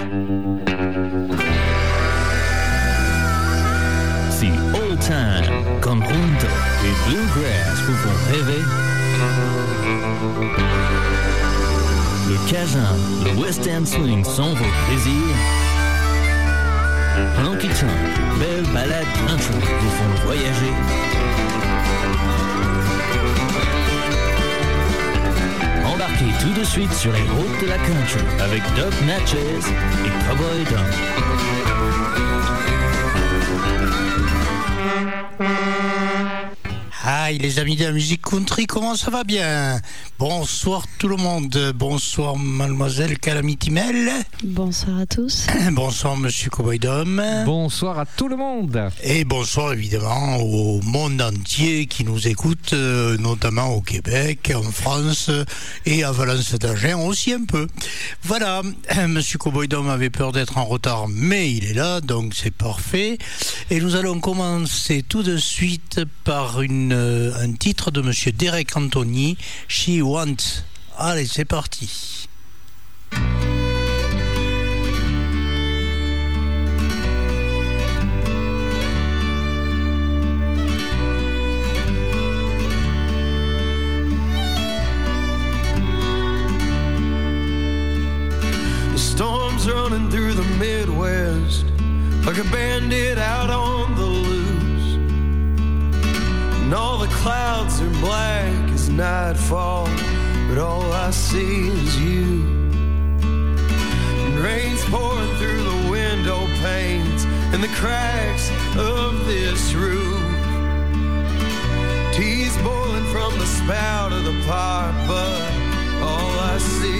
Si old time, conjunto et bluegrass vous font rêver, le cajun, le western swing sont vos plaisirs. Honky Tonk, belle balade country vous font voyager. Tout de suite sur les routes de la country avec Doc Natchez et Cowboy Dom. Hi les amis de la musique country, comment ça va bien? Bonsoir tout le monde, bonsoir mademoiselle Calamity Mel, Bonsoir à tous. bonsoir monsieur Cowboy Dom, Bonsoir à tout le monde. et bonsoir évidemment au monde entier qui nous écoute, euh, notamment au Québec, en France et à Valence d'Agen aussi un peu. Voilà, monsieur Cowboy Dom avait peur d'être en retard, mais il est là, donc c'est parfait. Et nous allons commencer tout de suite par une, euh, un titre de monsieur Derek Anthony, She Wants. Allez, c'est parti. Running through the Midwest like a bandit out on the loose. And all the clouds are black as nightfall, but all I see is you. And rain's pouring through the window panes and the cracks of this roof. Tea's boiling from the spout of the pot, but all I see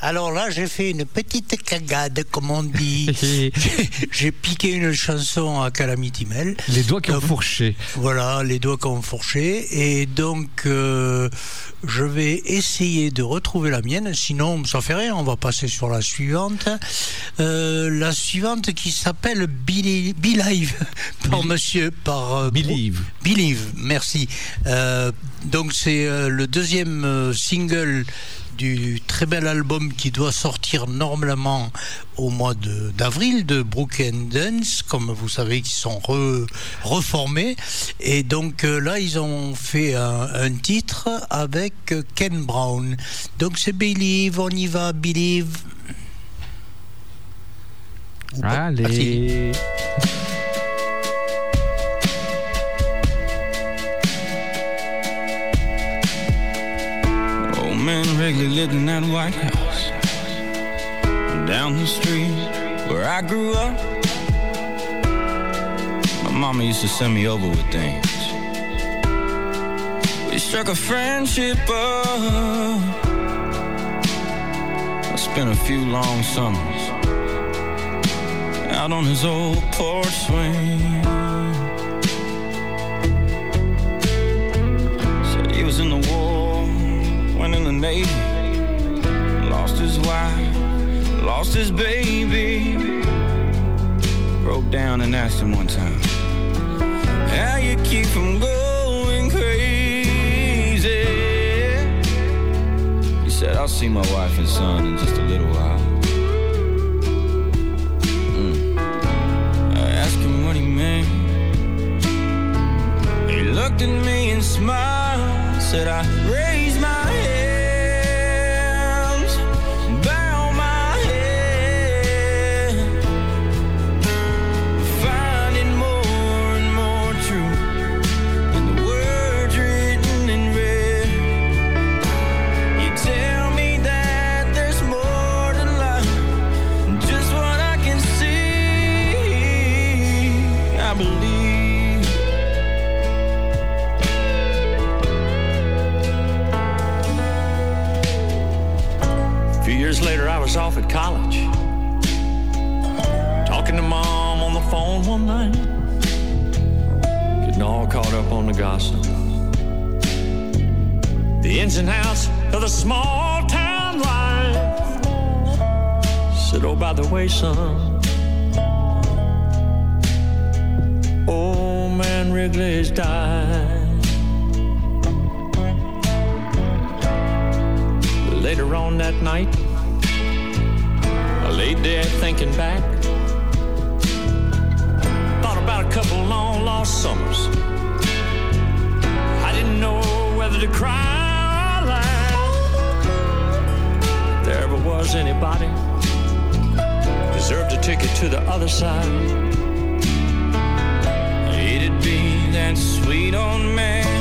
Alors là, j'ai fait une petite cagade, comme on dit. J'ai- piqué une chanson à Calamity Mel. Les doigts qui ont fourché. Voilà, les doigts qui ont fourché. Et donc, euh, je vais essayer de retrouver la mienne. Sinon, ça fait rien. On va passer sur la suivante. Euh, la suivante qui s'appelle Billy- Believe par monsieur, par euh, Believe. Believe, merci. Donc c'est le deuxième single du très bel album qui doit sortir normalement au mois d'avril de Brooke and Dance, comme vous savez, qui sont re- reformés. Et donc euh, là, ils ont fait un, un titre avec euh, Ken Brown. Donc c'est Believe, on y va, Believe. Merci. man regularly lived in that White House. Down the street where I grew up. My mama used to send me over with things. We struck a friendship up. I spent a few long summers out on his old porch swing. Said he was in the war, Navy, lost his wife, lost his baby. Broke down and asked him one time, How you keep from going crazy? He said, I'll see my wife and son in just a little while. Mm. I asked him what he meant. He looked at me and smiled. Said I college. Talking to mom on the phone one night. Getting all caught up on the gossip. The ins and outs of the small town life. Said, oh, by the way, son. Old man Wrigley's died. Later on that night, Laid there thinking back. Thought about a couple long lost summers. I didn't know whether to cry or laugh. There ever was anybody deserved a ticket to the other side. It'd be that sweet old man.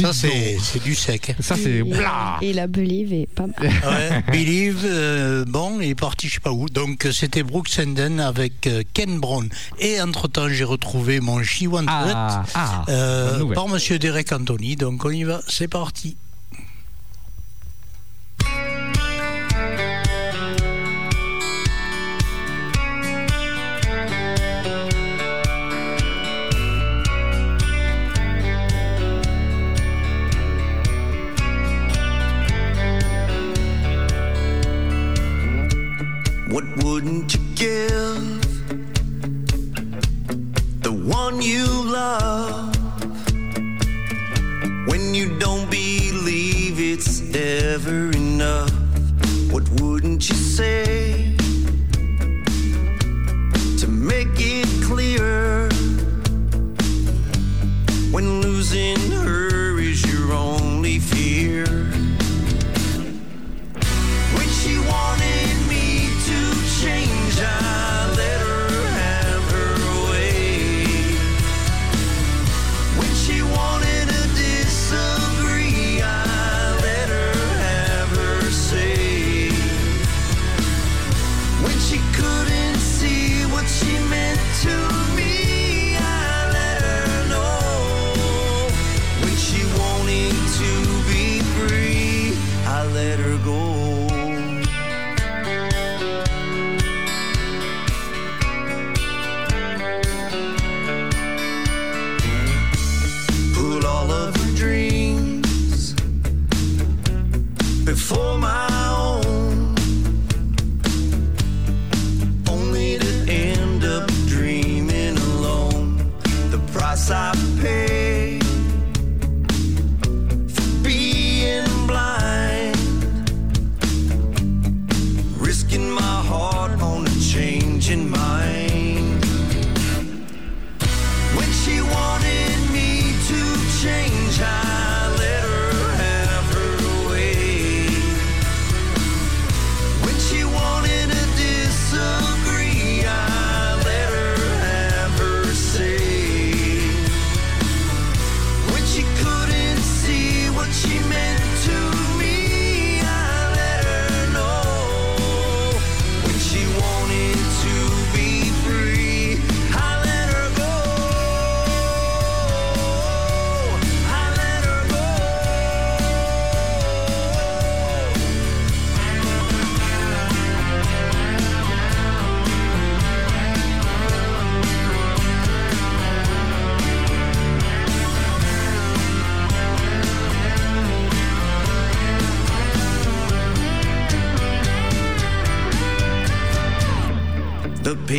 Ça, c'est du sec. Ça, c'est. Et la Believe est pas mal. Ouais, believe, euh, bon, il est parti, je sais pas où. Donc, c'était Brooks Senden avec euh, Ken Brown. Et entre-temps, j'ai retrouvé mon She Wanted euh, par Monsieur Derek Anthony. Donc, on y va, c'est parti.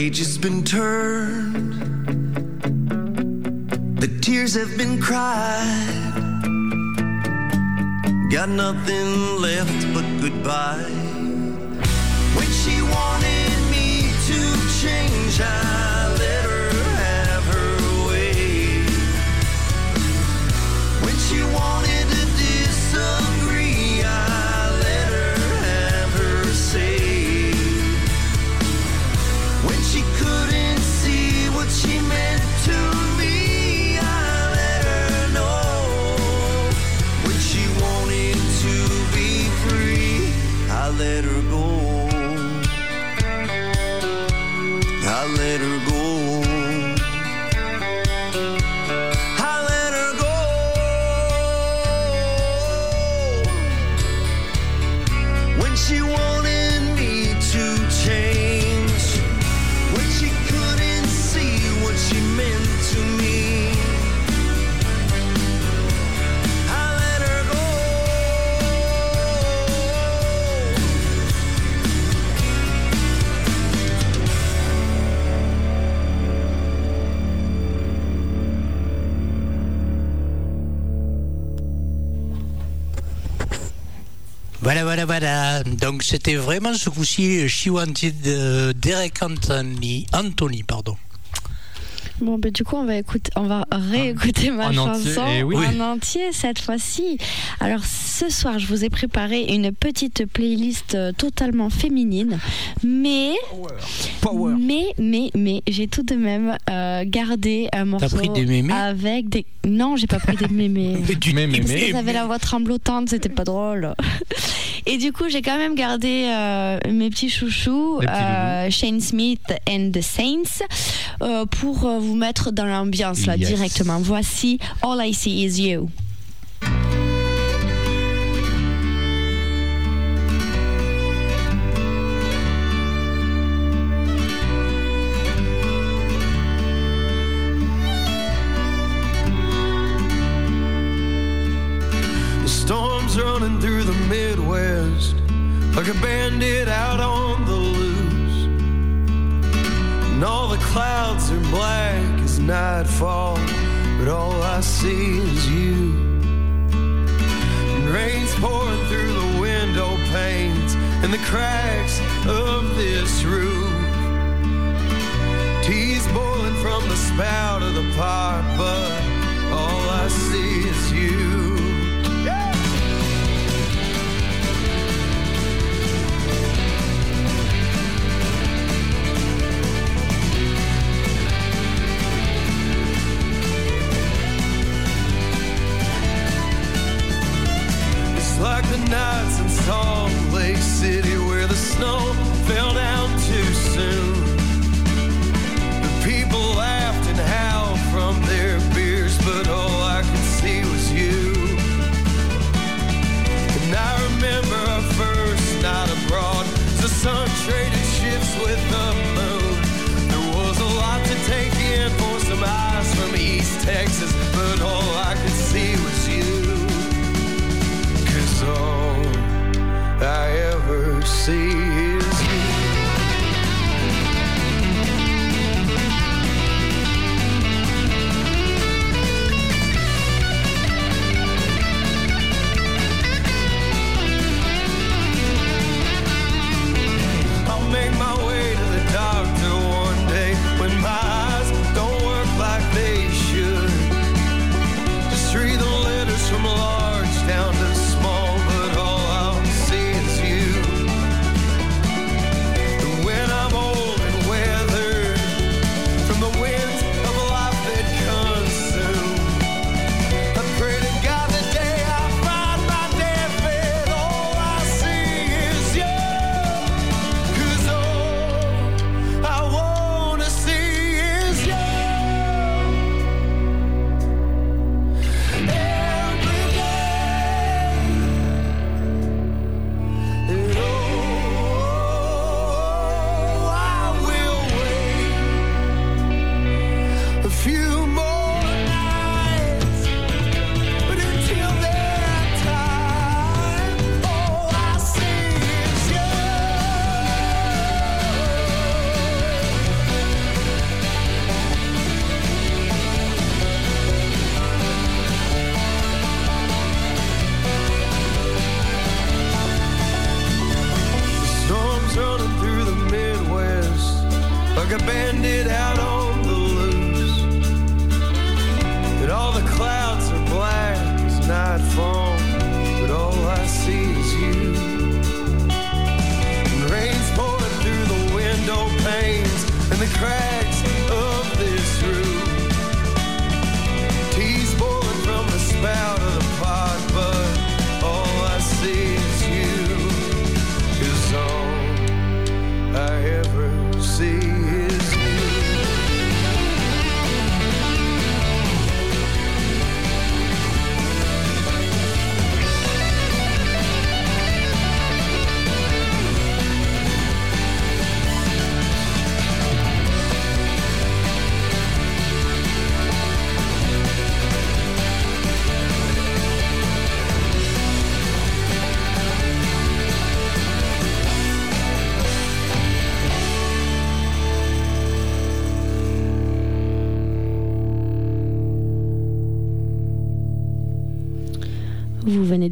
Page has been turned, the tears have been cried. Got nothing left but goodbye. Voilà, voilà. Donc c'était vraiment ce coup-ci She Wanted de Derek Anthony, Anthony pardon. Bon, ben du coup, on va écouter, on va réécouter ma En entier, chanson eh oui. en entier cette fois-ci. Alors, ce soir, je vous ai préparé une petite playlist euh, totalement féminine, mais, Power. mais, mais, mais, j'ai tout de même euh, gardé un morceau pris des mémés avec des. Non, j'ai pas pris des mémés. du mais, Parce la voix tremblotante, c'était pas drôle. Et du coup, j'ai quand même gardé euh, mes petits chouchous, petits euh, Shane Smith and the Saints, euh, pour euh, vous mettre dans l'ambiance là Yes. directement. Voici All I See Is You. Running through the Midwest like a bandit out on the loose. And all the clouds are black as nightfall, but all I see is you. And rain's pouring through the window panes and the cracks of this roof. Tea's boiling from the spout of the pot, but all I see is you. Like the nights in Salt Lake City where the snow fell down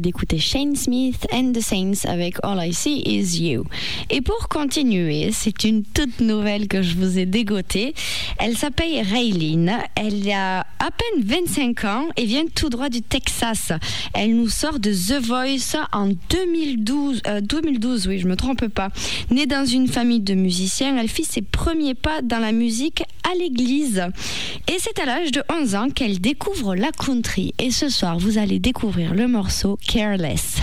d'écouter Shane Smith and the Saints avec All I See Is You. Et pour continuer, c'est une toute nouvelle que je vous ai dégotée. Elle s'appelle Raylene. Elle a à peine 25 ans et vient tout droit du Texas. Elle nous sort de The Voice en 2012. 2012, euh, oui, je me trompe pas. Née dans une famille de musiciens, elle fit ses premiers pas dans la musique l'église. Et c'est à l'âge de 11 ans qu'elle découvre la country. Et ce soir, vous allez découvrir le morceau Careless.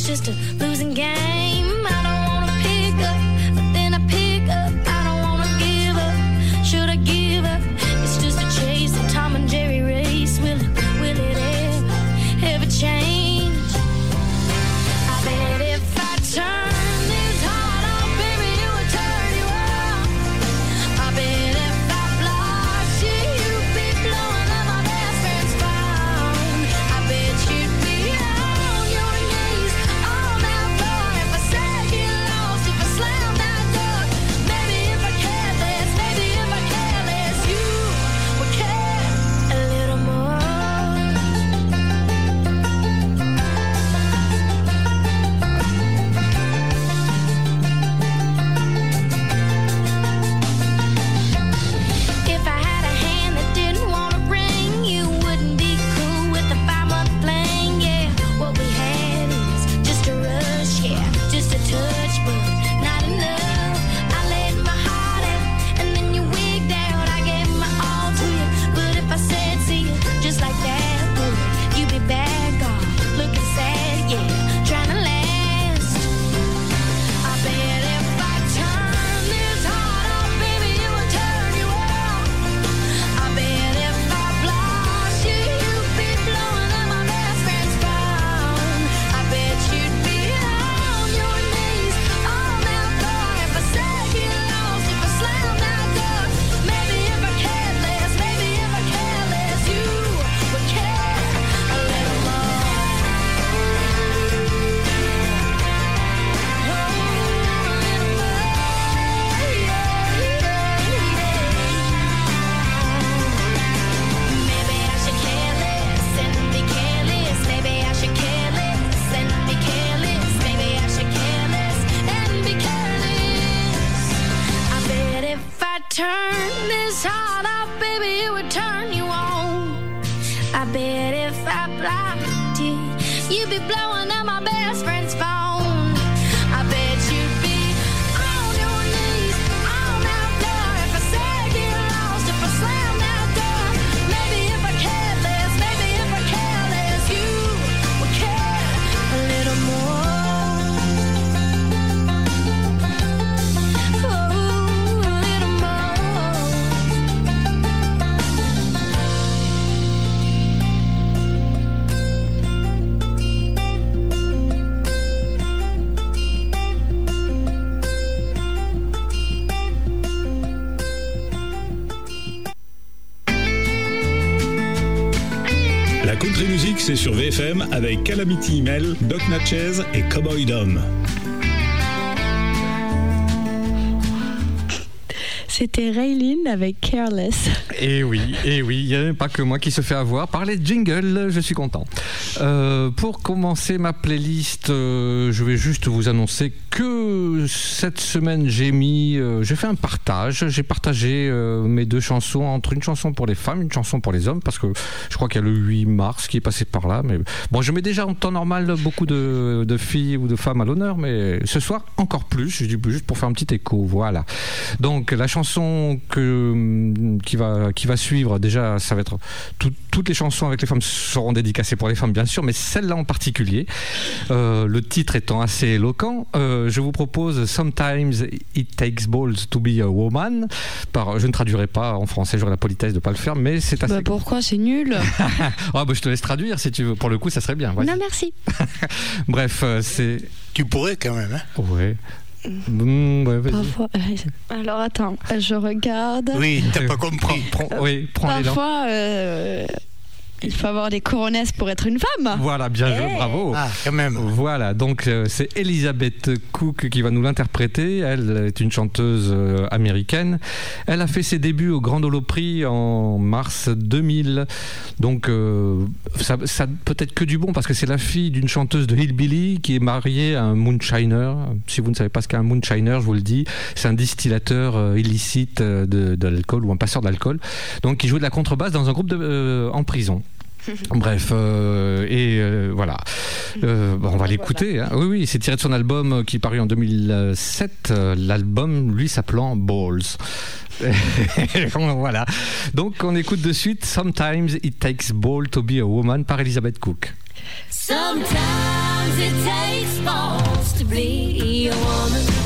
It's just a Calamity Email, Doc Natchez et Cowboy Dom. C'était Raylene avec Careless. Et Eh oui, et oui, il n'y a pas que moi qui se fait avoir par les jingles, je suis content. Euh, pour commencer ma playlist, euh, je vais juste vous annoncer cette semaine j'ai mis, euh, j'ai fait un partage, j'ai partagé euh, mes deux chansons entre une chanson pour les femmes, une chanson pour les hommes, parce que je crois qu'il y a le 8 mars qui est passé par là. Mais bon, je mets déjà en temps normal beaucoup de, filles ou de femmes à l'honneur, mais ce soir encore plus. Juste pour faire un petit écho, voilà. Donc la chanson que, qui, va, suivre, déjà, ça va être tout- toutes les chansons avec les femmes seront dédicacées pour les femmes, bien sûr, mais celle-là en particulier, euh, le titre étant assez éloquent, euh, je vous propose Sometimes It Takes Balls to Be a Woman. Par, je ne traduirai pas en français, j'aurai la politesse de ne pas le faire, mais c'est assez. Bah pourquoi c'est nul? Ah, bah, je te laisse traduire si tu veux. Pour le coup, ça serait bien. Non merci. Bref, euh, c'est. Tu pourrais quand même, hein Ouais. Mm, ouais. Parfois. Alors attends, je regarde. Oui, t'as pas compris. Prends- prends- oui, prends. Parfois, euh, il faut avoir des coronesses pour être une femme. Voilà, bien joué, Hey. bravo. Ah, quand même. Voilà, donc euh, c'est Elizabeth Cook qui va nous l'interpréter. Elle est une chanteuse euh, américaine. Elle a fait ses débuts au Grand Ole Opry en mars 2000. Donc euh, ça, ça peut être que du bon parce que c'est la fille d'une chanteuse de Hillbilly qui est mariée à un moonshiner. Si vous ne savez pas ce qu'est un moonshiner, je vous le dis, c'est un distillateur euh, illicite de, de l'alcool ou un passeur d'alcool. Donc qui jouait de la contrebasse dans un groupe de, euh, en prison. Bref, euh, et euh, voilà. Euh, bon, on va l'écouter. hein. Oui, oui, c'est tiré de son album qui est paru en 2007. euh, L'album, lui, s'appelant Balls. voilà. Donc, on écoute de suite Sometimes It Takes Ball to Be a Woman par Elizabeth Cook. Sometimes it takes balls to be a woman.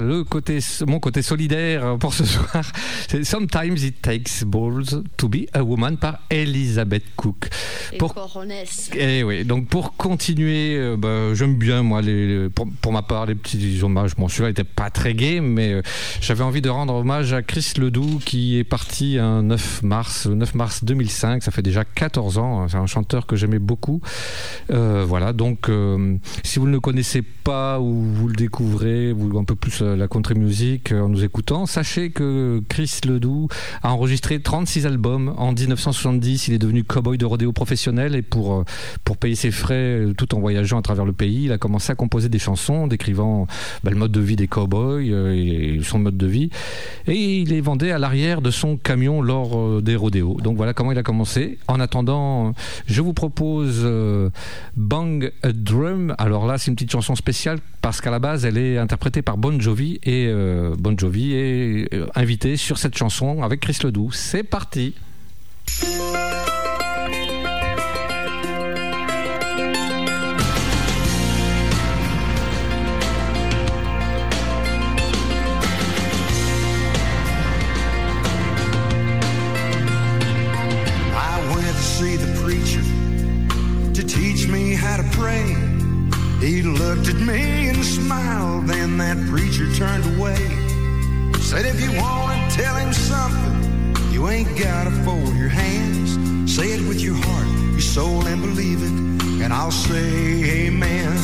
Le côté, mon côté solidaire pour ce soir. C'est Sometimes It Takes Balls to Be a Woman par Elizabeth Cook. Pour et oui, donc pour continuer, euh, bah, j'aime bien moi les, pour, pour ma part les petits hommages. Bon, celui-là n'était pas très gai, mais euh, j'avais envie de rendre hommage à Chris Ledoux qui est parti un 9 mars, le 9 mars 2005. Ça fait déjà 14 ans. hein. C'est un chanteur que j'aimais beaucoup. Euh, voilà, donc si vous ne le connaissez pas ou vous le découvrez, ou un peu plus la country music en nous écoutant, sachez que Chris Ledoux a enregistré 36 albums en 1970. Il est devenu cowboy de rodéo professionnel et pour, euh, pour payer ses frais euh, tout en voyageant à travers le pays, il a commencé à composer des chansons décrivant bah, le mode de vie des cowboys euh, et son mode de vie. Et il les vendait à l'arrière de son camion lors des rodéos. Donc voilà comment il a commencé. En attendant, je vous propose Bang a Drum. Alors là, c'est une petite chanson spéciale parce qu'à la base, elle est interprétée par Bon Jovi et Bon Jovi est invité sur cette chanson avec Chris Ledoux. C'est parti. He looked at me and smiled, then that preacher turned away. Said, if you want to tell him something, you ain't got to fold your hands. Say it with your heart, your soul, and believe it, and I'll say amen.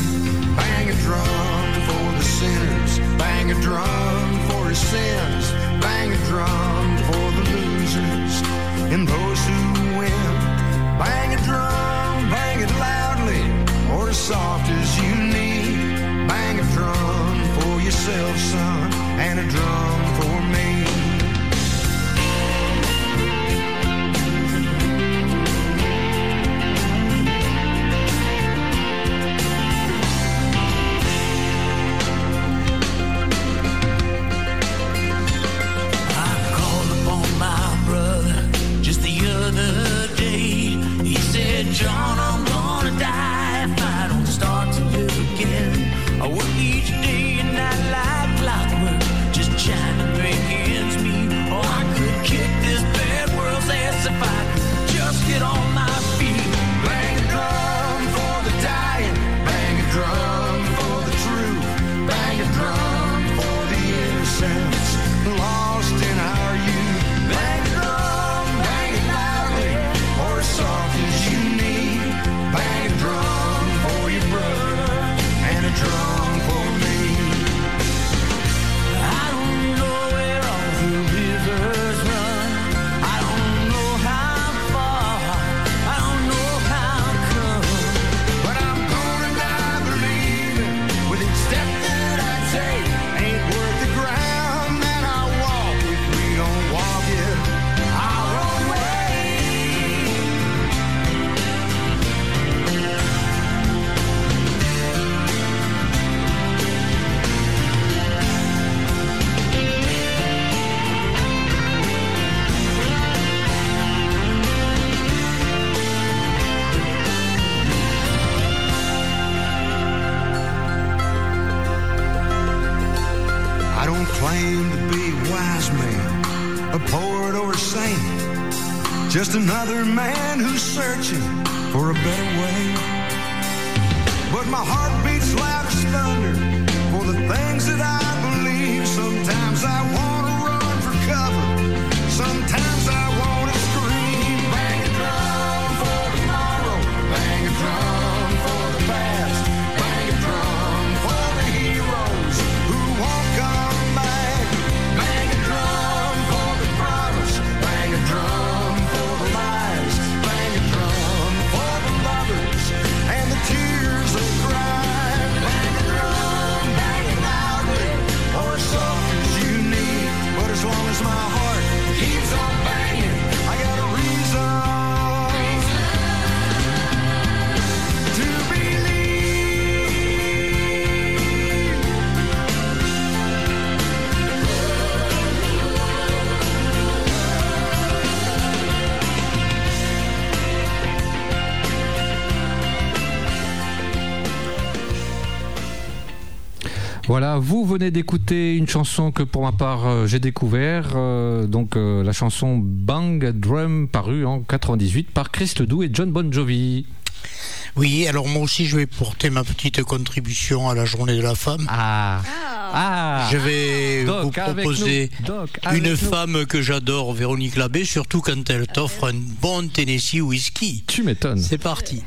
Bang a drum for the sinners, bang a drum for his sins, bang a drum for the losers and those who win. Bang a drum, bang it loudly or as soft as you need. Bang a drum for yourself, son, and a drum John, Just another man who's searching for a better way. But my heart Voilà, vous venez d'écouter une chanson que pour ma part euh, j'ai découvert, euh, donc euh, la chanson Bang Drum parue en 98 par Chris Ledoux et John Bon Jovi. Oui, alors moi aussi je vais porter ma petite contribution à la journée de la femme. Ah, ah. ah. Je vais vous proposer une femme que j'adore, Véronique Labbé, surtout quand elle t'offre un bon Tennessee whisky. Tu m'étonnes. C'est parti.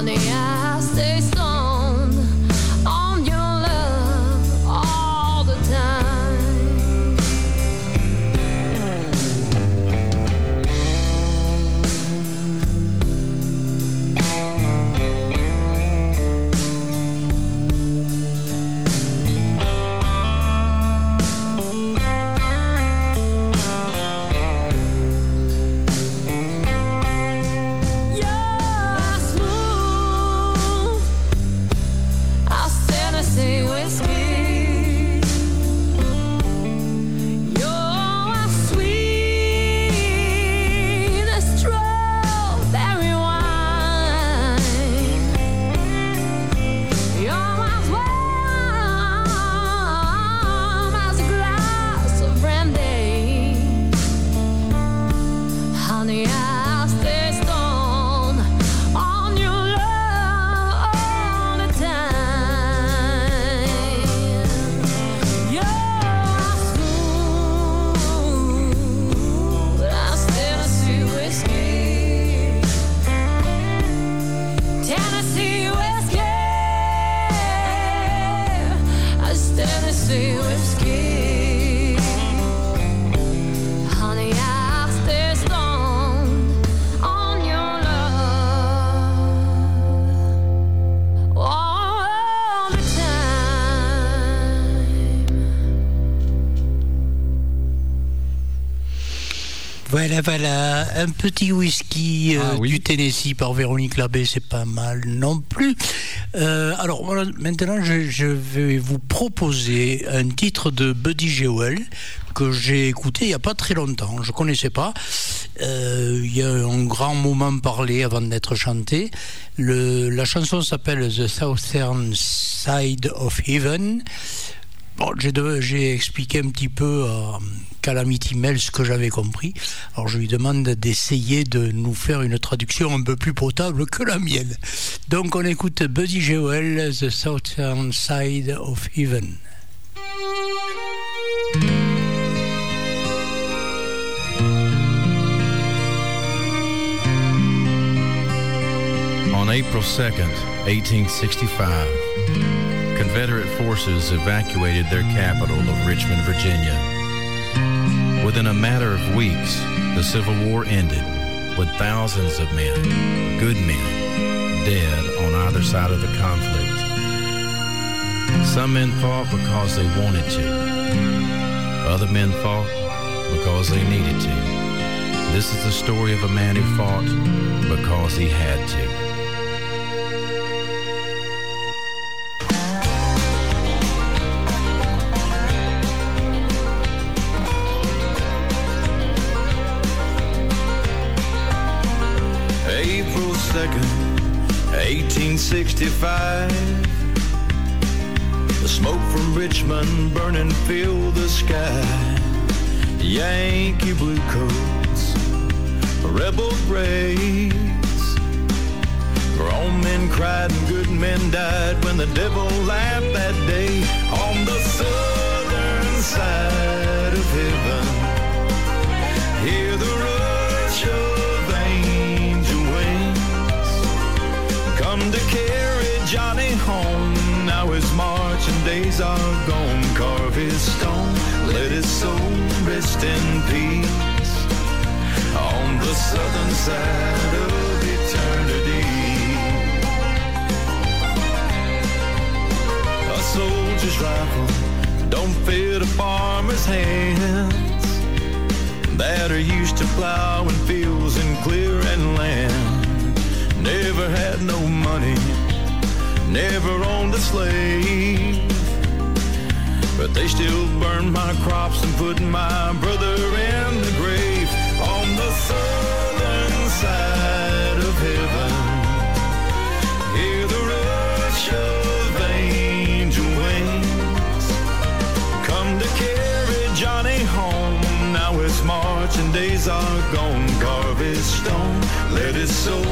on the eye. Voilà, voilà. Un petit whisky euh, ah du Tennessee par Véronique Labbé, c'est pas mal non plus. Euh, alors voilà, maintenant, je, vais vous proposer un titre de Buddy Jewel que j'ai écouté il n'y a pas très longtemps. Je ne connaissais pas. Euh, il y a un grand moment parlé avant d'être chanté. La chanson s'appelle The Southern Side of Heaven. Bon, j'ai expliqué un petit peu. Calamity Mel ce que j'avais compris. Alors je lui demande d'essayer de nous faire une traduction un peu plus potable que la mienne. Donc on écoute Buddy Jewel, The Southern Side of Heaven. On April 2nd, 1865, Confederate forces evacuated their capital of Richmond, Virginia. Within a matter of weeks, the Civil War ended with thousands of men, good men, dead on either side of the conflict. Some men fought because they wanted to. Other men fought because they needed to. This is the story of a man who fought because he had to. April 2nd, 1865. The smoke from Richmond burning filled the sky. Yankee blue coats, rebel grays. Grown men cried and good men died when the devil laughed that day on the southern side of heaven. Hear the come to carry Johnny home. Now his marching days are gone. Carve his stone, let his soul rest in peace on the southern side of eternity. A soldier's rifle don't fit a farmer's hands that are used to plowing fields and clearing land. Never had no money, never owned a slave. But they still burn my crops and put my brother in the grave on the southern side of heaven. Hear the rush of angel wings come to carry Johnny home. Now his marching days are gone. Carve his stone, let his soul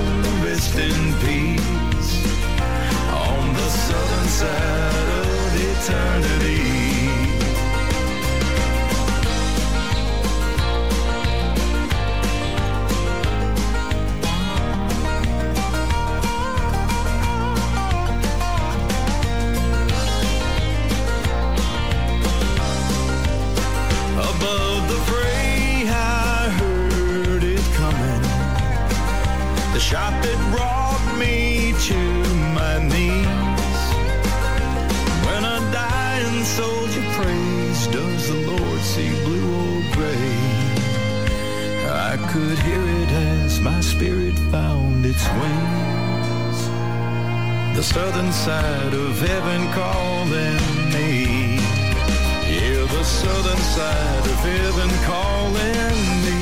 rest in peace on the southern side of eternity. Shot that brought me to my knees. When a dying soldier prays, does the Lord see blue or gray? I could hear it as my spirit found its wings. The southern side of heaven calling me. Yeah, the southern side of heaven calling me,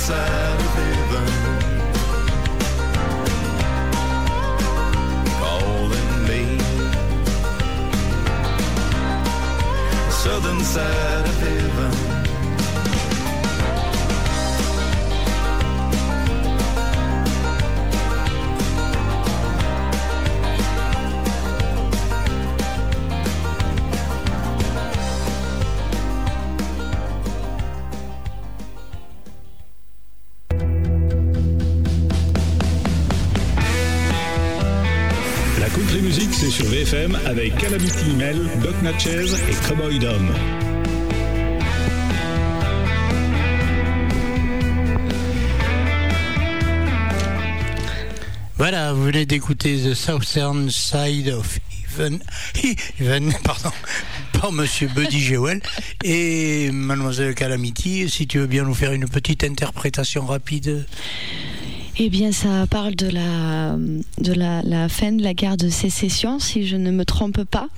side of heaven, calling me. Southern side of heaven. VFM avec Calamity Mel, Doc Natchez et Cowboy Dom. Voilà, vous venez d'écouter The Southern Side of Heaven, Heaven pardon, par Monsieur Buddy Jewel et Mademoiselle Calamity. Si tu veux bien nous faire une petite interprétation rapide. Eh bien, ça parle de la, de la, la fin de la guerre de sécession, si je ne me trompe pas.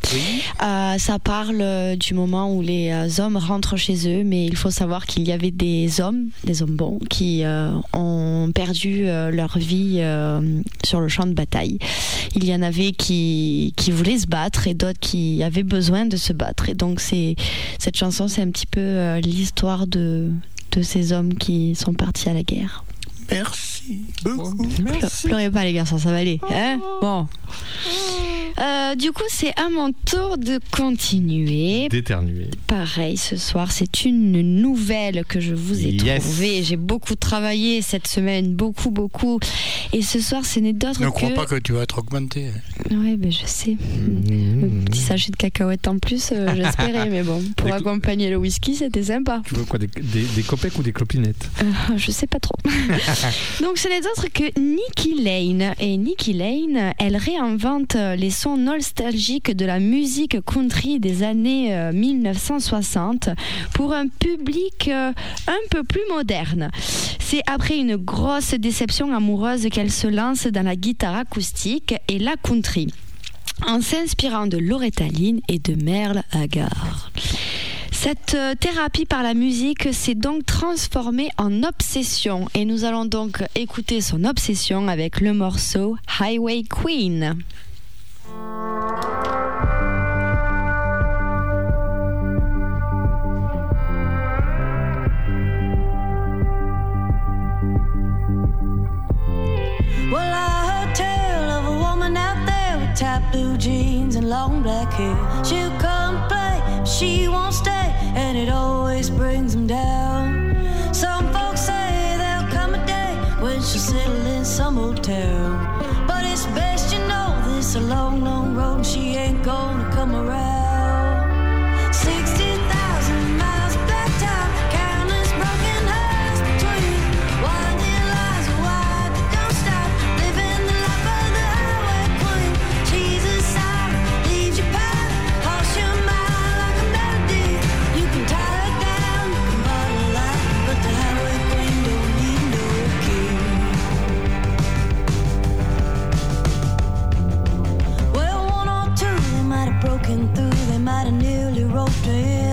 Euh, ça parle euh, du moment où les euh, hommes rentrent chez eux, mais il faut savoir qu'il y avait des hommes, des hommes bons, qui euh, ont perdu euh, leur vie sur le champ de bataille. Il y en avait qui, qui voulaient se battre et d'autres qui avaient besoin de se battre. Et donc, c'est, cette chanson, c'est un petit peu l'histoire de, de ces hommes qui sont partis à la guerre. Merci beaucoup. Ple- Pleurez pas les garçons, ça va aller. Hein bon. Euh, du coup, c'est à mon tour de continuer. D'éternuer. Pareil, ce soir, c'est une nouvelle que je vous ai Yes. trouvée. J'ai beaucoup travaillé cette semaine, beaucoup, beaucoup. Et ce soir, ce n'est d'autre Ne que... crois pas que tu vas être augmenté. Oui, ben je sais. Mmh. Un petit sachet de cacahuètes en plus, euh, j'espérais. mais bon, pour Des- accompagner le whisky, c'était sympa. Tu veux quoi Des, des, des copecs ou des clopinettes? Euh, je sais pas trop. Donc ce n'est autre que Nikki Lane. Et Nikki Lane, elle réinvente euh, les sons nostalgiques de la musique country des années euh, 1960 pour un public euh, un peu plus moderne. C'est après une grosse déception amoureuse qu'elle se lance dans la guitare acoustique et la country en s'inspirant de Loretta Lynn et de Merle Haggard. Cette euh, thérapie par la musique s'est donc transformée en obsession et nous allons donc écouter son obsession avec le morceau Highway Queen. She won't stay, and it always brings them down. Some folks say there'll come a day when she'll settle in some old town. But it's best you know this a long, long road, she ain't gonna come around. got a newly roped in.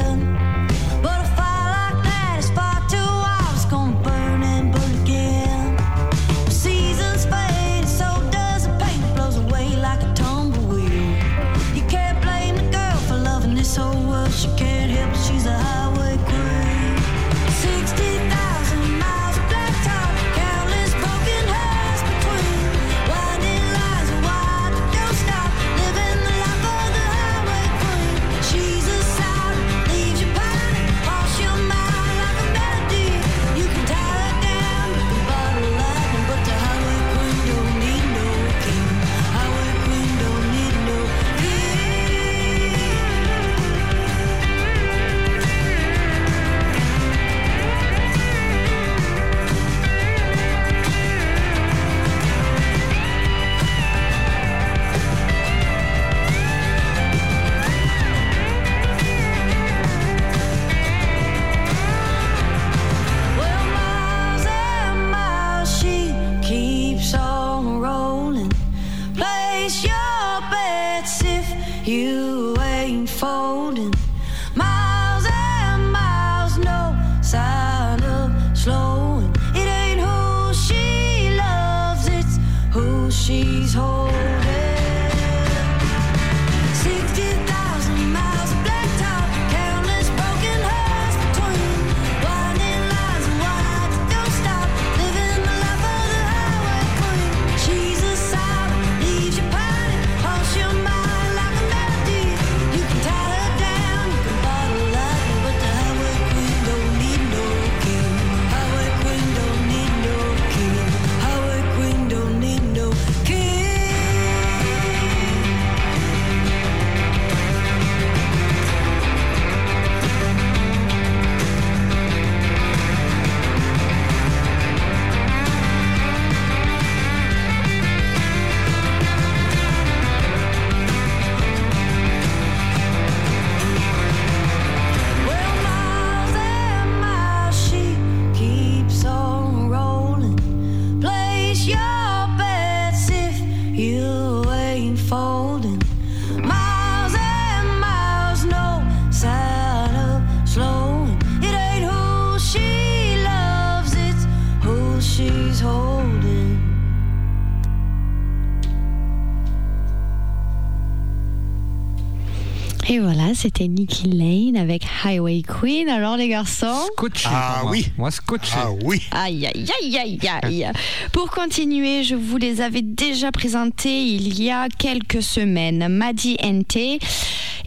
C'était Nicky Lane avec Highway Queen. Alors les garçons? Scotché. Ah moi. oui. Moi, scotché. Ah oui. Aïe, aïe, aïe, aïe, aïe. Pour continuer, je vous les avais déjà présentés il y a quelques semaines. Maddie NT.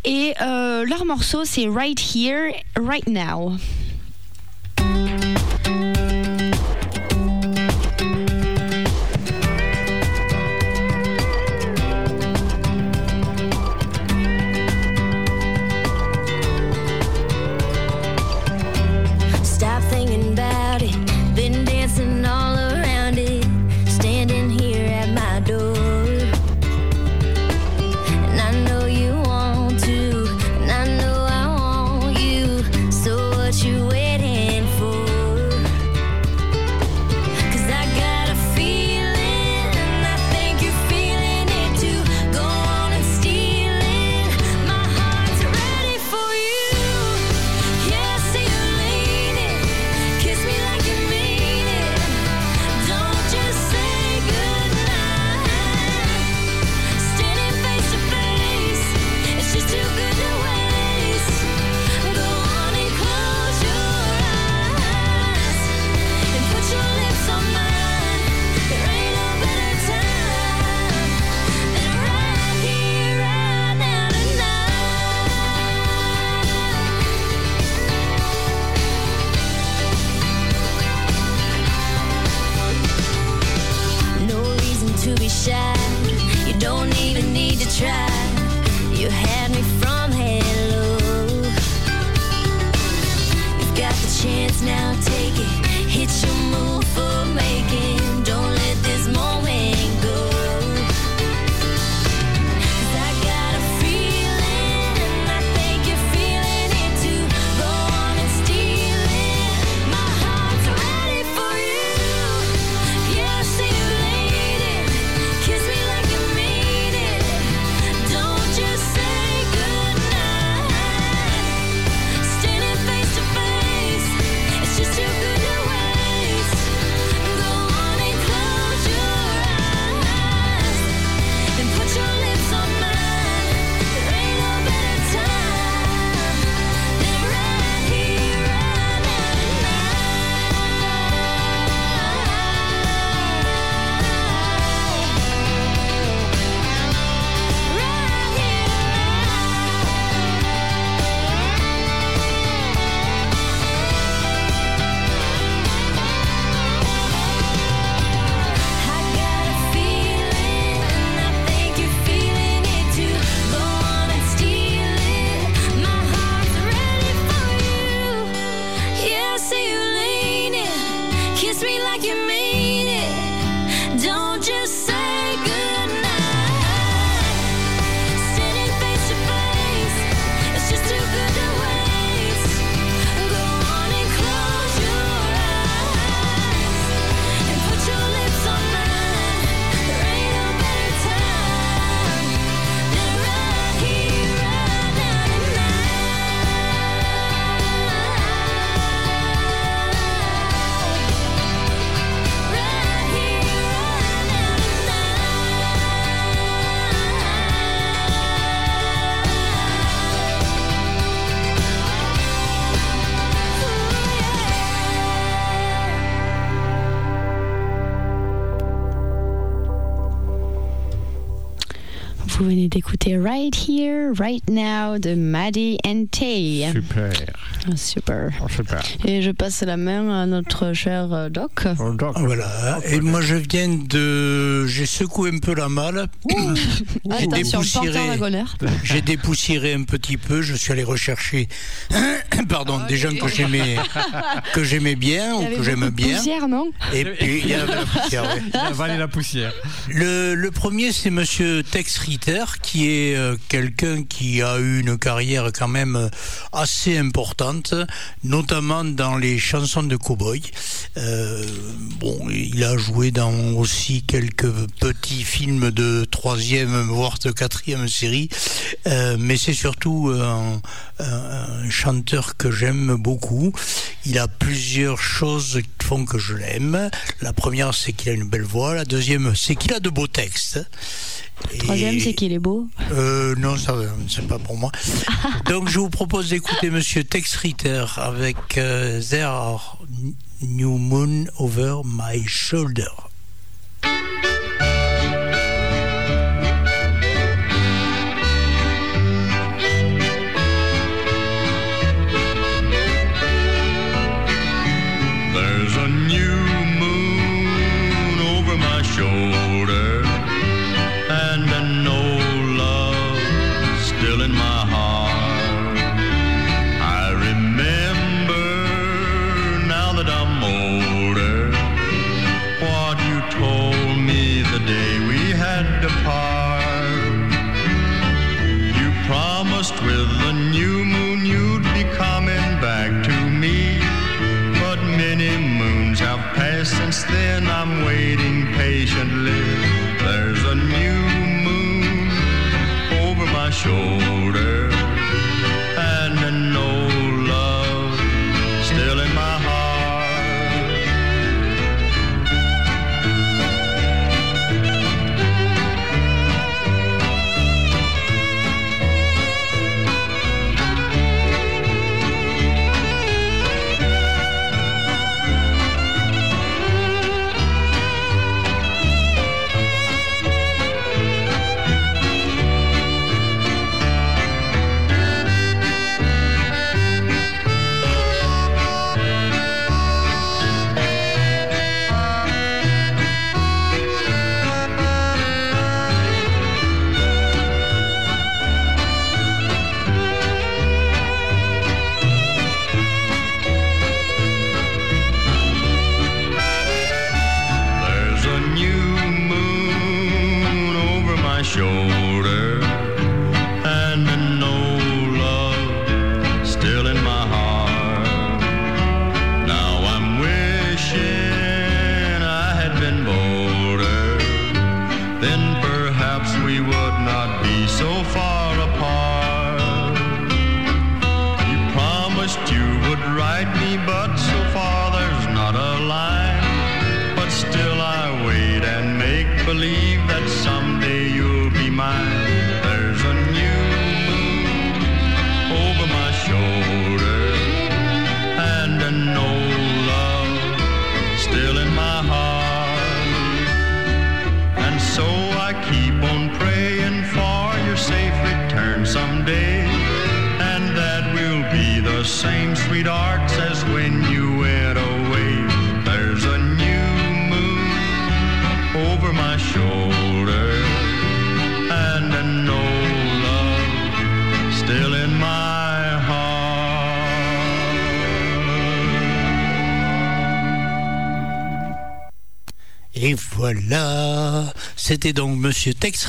Et euh, leur morceau, c'est Right Here, Right Now. D'écouter Right Here, Right Now de Maddie and Tay. Super. Ah, Super. Oh, super. Et je passe la main à notre cher euh, Doc. Oh, doc. Voilà. Et moi, je viens de. J'ai secoué un peu la malle. J'ai dépoussiéré. J'ai dépoussiéré un petit peu. Je suis allé rechercher, pardon, des gens que j'aimais, que j'aimais bien Il y ou avait que j'aime bien. poussière, non? Et puis il y avait la poussière. ouais. Il a avalé la poussière. Le, le premier, c'est Monsieur Tex Ritter, qui est euh, quelqu'un qui a eu une carrière quand même euh, assez importante, notamment dans les chansons de cow-boy. Euh, bon, il a joué dans aussi quelques petits films de troisième, voire de quatrième série, Euh, mais c'est surtout un, chanteur que j'aime beaucoup. Il a plusieurs choses font que je l'aime. La première, c'est qu'il a une belle voix. La deuxième, c'est qu'il a de beaux textes. Troisième, c'est qu'il est beau. euh, non, ça, c'est pas pour moi. Donc, je vous propose d'écouter Monsieur Tex Ritter avec euh, There are New Moon Over My Shoulder. Over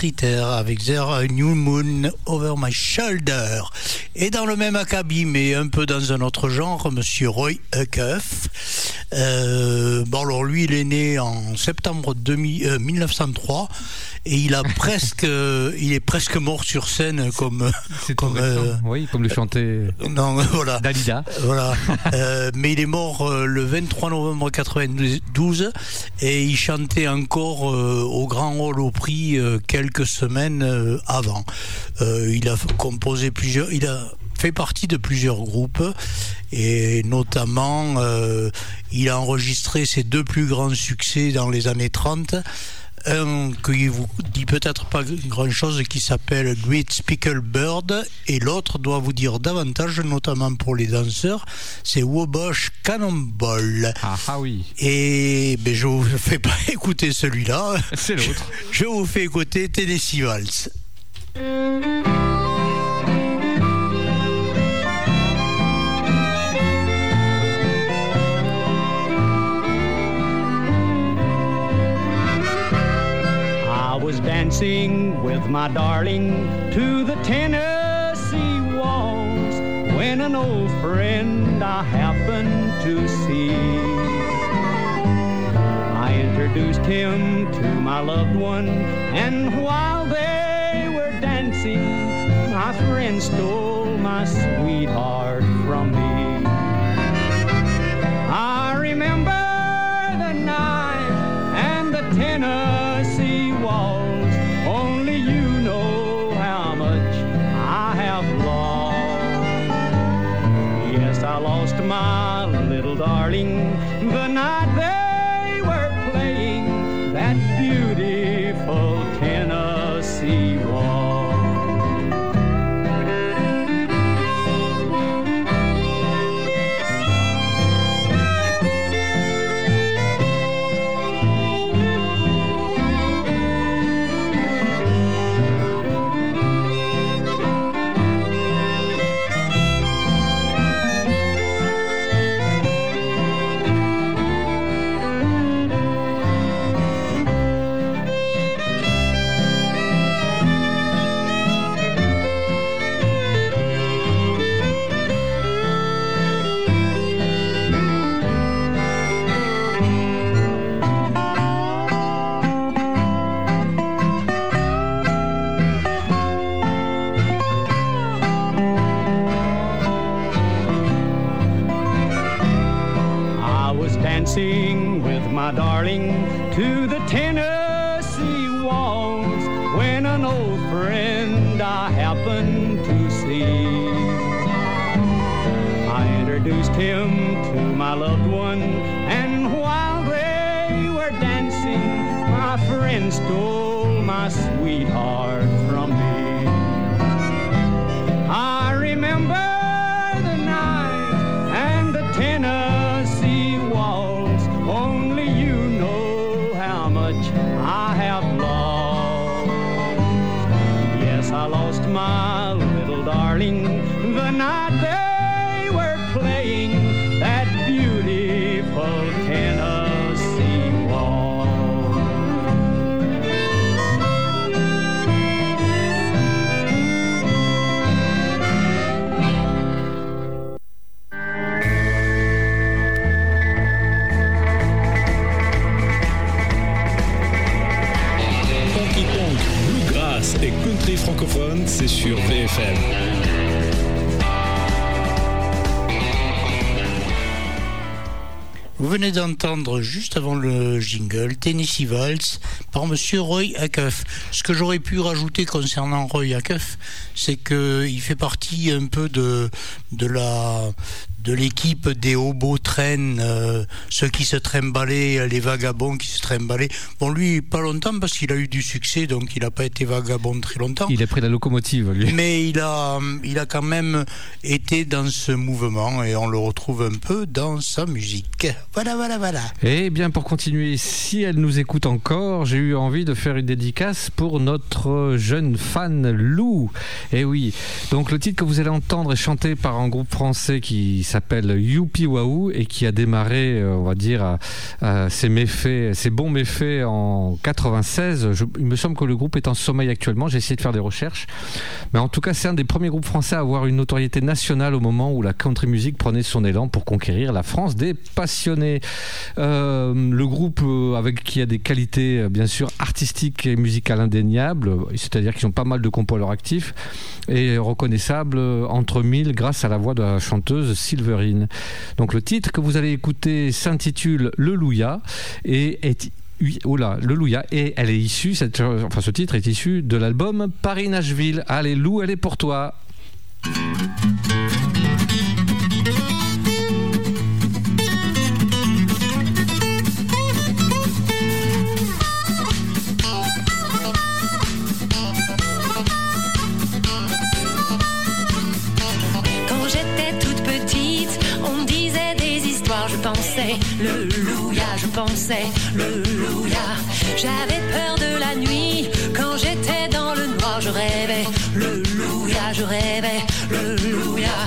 Avec There a New Moon Over My Shoulder. Et dans le même acabit, mais un peu dans un autre genre, Monsieur Roy Huckoff. Euh, bon alors lui, il est né en septembre 2000, euh, 1903 et il a presque, euh, il est presque mort sur scène comme, comme euh, Oui, comme le chantait non, voilà. Dalida. Voilà. Euh, mais il est mort euh, le 23 novembre 92 et il chantait encore euh, au Grand Hall au Prix euh, quelques semaines euh, avant. Euh, il a composé plusieurs. Il a fait partie de plusieurs groupes et notamment euh, il a enregistré ses deux plus grands succès dans les années 30 un qui vous dit peut-être pas grand chose qui s'appelle Great Speaker Bird et l'autre doit vous dire davantage notamment pour les danseurs c'est Wabash Cannonball. Ah, ah oui. Et ben, je vous fais pas écouter celui-là. C'est l'autre. Je vous fais écouter Tennessee Waltz dancing with my darling to the Tennessee walls when an old friend I happened to see. I introduced him to my loved one, and while they were dancing, my friend stole my sweetheart from me. I remember the night and the tenor. mind. Tennessee Waltz par Monsieur Roy Acuff. Ce que j'aurais pu rajouter concernant Roy Acuff, c'est qu'il fait partie un peu de, de l'équipe des hobos traînes, euh, ceux qui se trimbalaient, les vagabonds qui se trimbalaient. Bon, lui, pas longtemps parce qu'il a eu du succès, donc il n'a pas été vagabond très longtemps. Il a pris la locomotive, lui. Mais il a, il a quand même été dans ce mouvement et on le retrouve un peu dans sa musique. Voilà, voilà, voilà. Eh bien, pour continuer, si elle nous écoute encore, j'ai eu envie de faire une dédicace pour notre jeune fan Lou. Eh oui, donc le titre que vous allez entendre est chanté par un groupe français qui s'appelle Youpi Wahoo et qui a démarré, euh, on va dire, ses méfaits, ses bons méfaits en 96. Je- il me semble que le groupe est en sommeil actuellement. J'ai essayé de faire des recherches, mais en tout cas, c'est un des premiers groupes français à avoir une notoriété nationale au moment où la country music prenait son élan pour conquérir la France des passionnés. Euh, le groupe euh, avec qui a des qualités bien sûr artistiques et musicales indéniables, c'est-à-dire qu'ils ont pas mal de compos à leur actif et reconnaissables entre mille grâce à la voix de la chanteuse Silverine. Donc le titre que vous allez écouter s'intitule Le Louia et est oh le et elle est issue, cette, enfin ce titre est issu de l'album Paris-Nashville. Allez, Lou, elle est pour toi. Pensais le louia, je pensais le louia. J'avais peur de la nuit quand j'étais dans le noir. Je rêvais le louia, je rêvais le louia.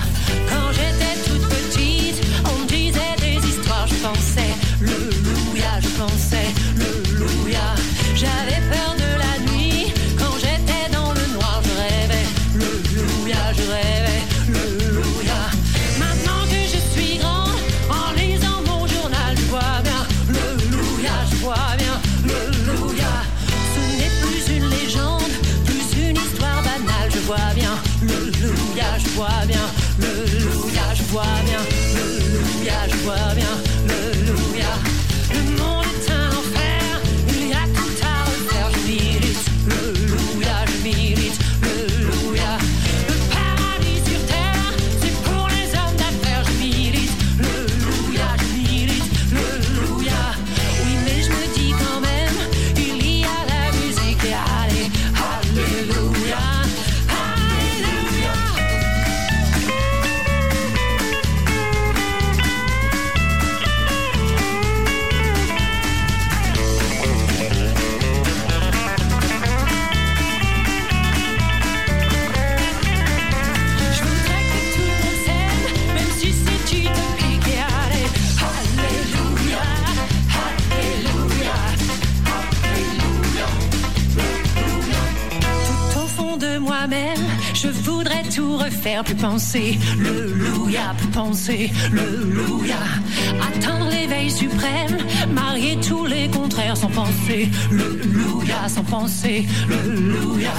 Plus penser le louia, plus penser le louia. Atteindre l'éveil suprême, marier tous les contraires sans penser le louia, sans penser le louia.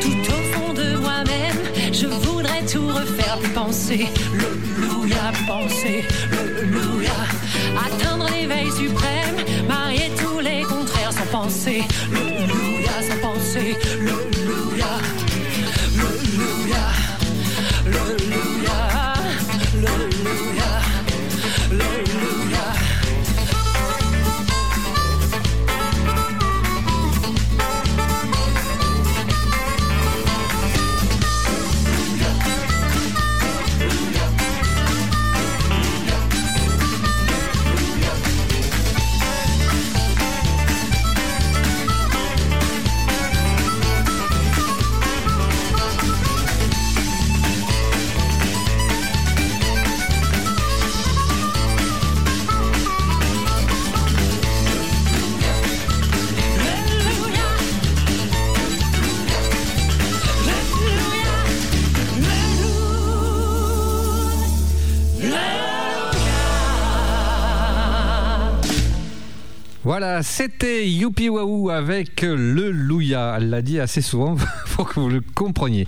Tout au fond de moi-même, je voudrais tout refaire, plus penser le louia, plus penser le louia. Atteindre soleil suprême, marier tous les contraires sans penser. Alléluia, sans penser. Alléluia, Alléluia, Voilà, c'était Youpi Wahoo avec le Louia. Elle l'a dit assez souvent pour que vous le compreniez.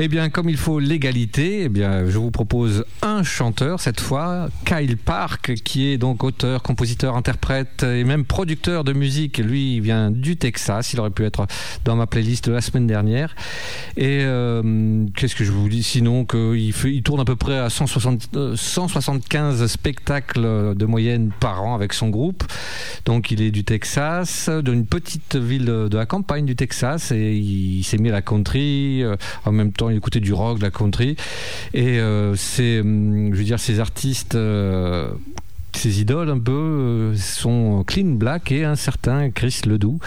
Eh bien, comme il faut l'égalité, eh bien, je vous propose un chanteur cette fois, Kyle Park, qui est donc auteur, compositeur, interprète et même producteur de musique. Lui, il vient du Texas. Il aurait pu être dans ma playlist la semaine dernière. Et euh, qu'est-ce que je vous dis? Sinon qu'il il tourne à peu près à 160, euh, 175 spectacles de moyenne par an avec son groupe. Donc il est du Texas, d'une petite ville de la campagne du Texas, et il, s'est mis à la country. euh, En même temps, il écoutait du rock, de la country. Et euh, c'est, hum, je veux dire, ces artistes. Ses idoles un peu euh, sont Clean Black et un certain Chris Ledoux.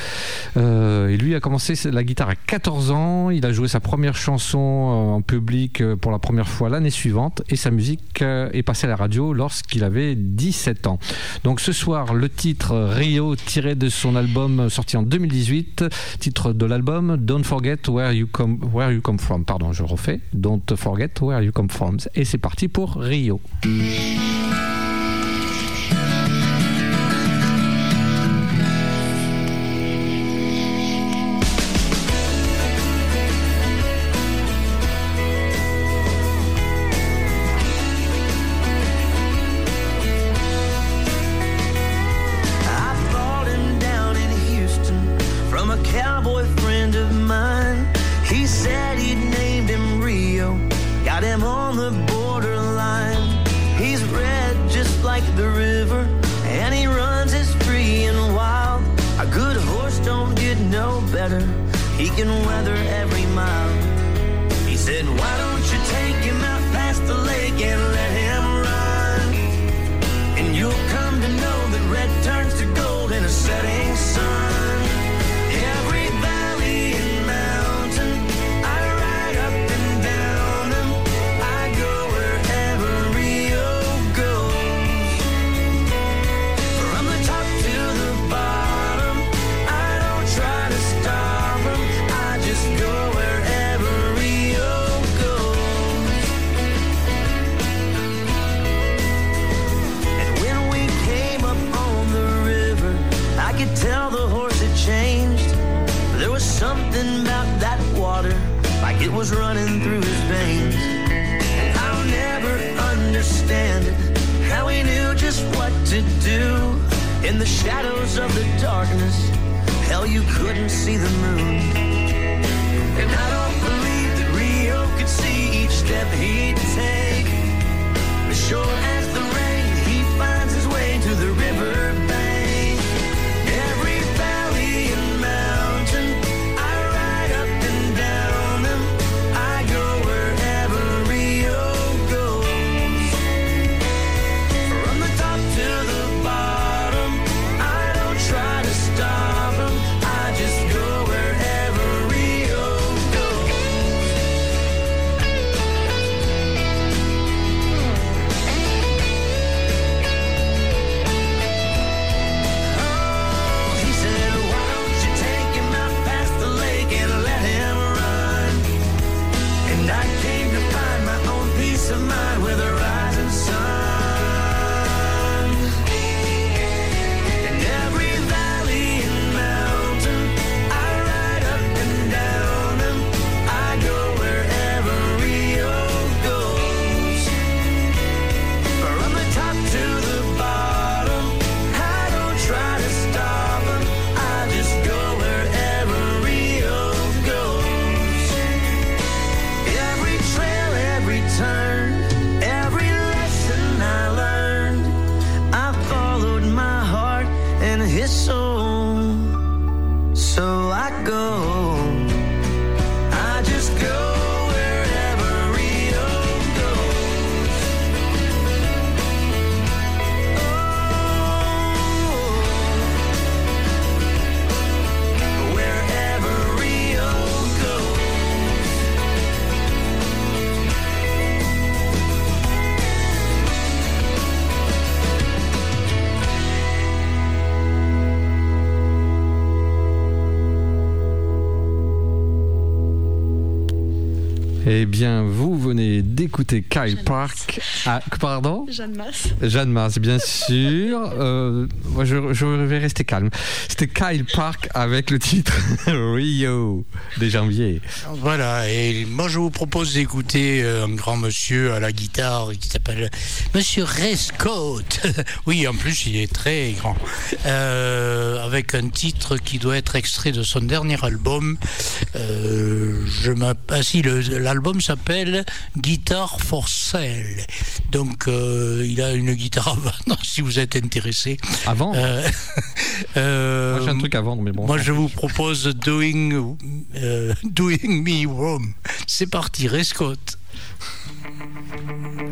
Euh, et lui a commencé la guitare à 14 ans. Il a joué sa première chanson euh, en public pour la première fois l'année suivante et sa musique est passée à la radio lorsqu'il avait 17 ans. Donc ce soir, le titre Rio tiré de son album sorti en 2018, titre de l'album Don't Forget Where You Come, Where you come From. Pardon, je refais. Don't Forget Where You Come From. Et c'est parti pour Rio. Eh bien, vous venez d'écouter Kyle Park. Ah, pardon? Jeanne Masse. Jeanne Mars, bien sûr. Euh, moi, je, je vais rester calme. C'était Kyle Park avec le titre Rio des janvier. Voilà, et moi je vous propose d'écouter euh, un grand monsieur à la guitare qui s'appelle Monsieur Rescott. oui, en plus il est très grand. Euh, avec un titre qui doit être extrait de son dernier album. Euh, je ah, si, l'album s'appelle Guitar for Sale. Donc euh, il a une guitare à vendre si vous êtes intéressé. À vendre Euh, euh, Moi, j'ai un truc à vendre, mais bon. moi, je vous propose Doing, euh, doing Me Wrong. C'est parti, Rescott. could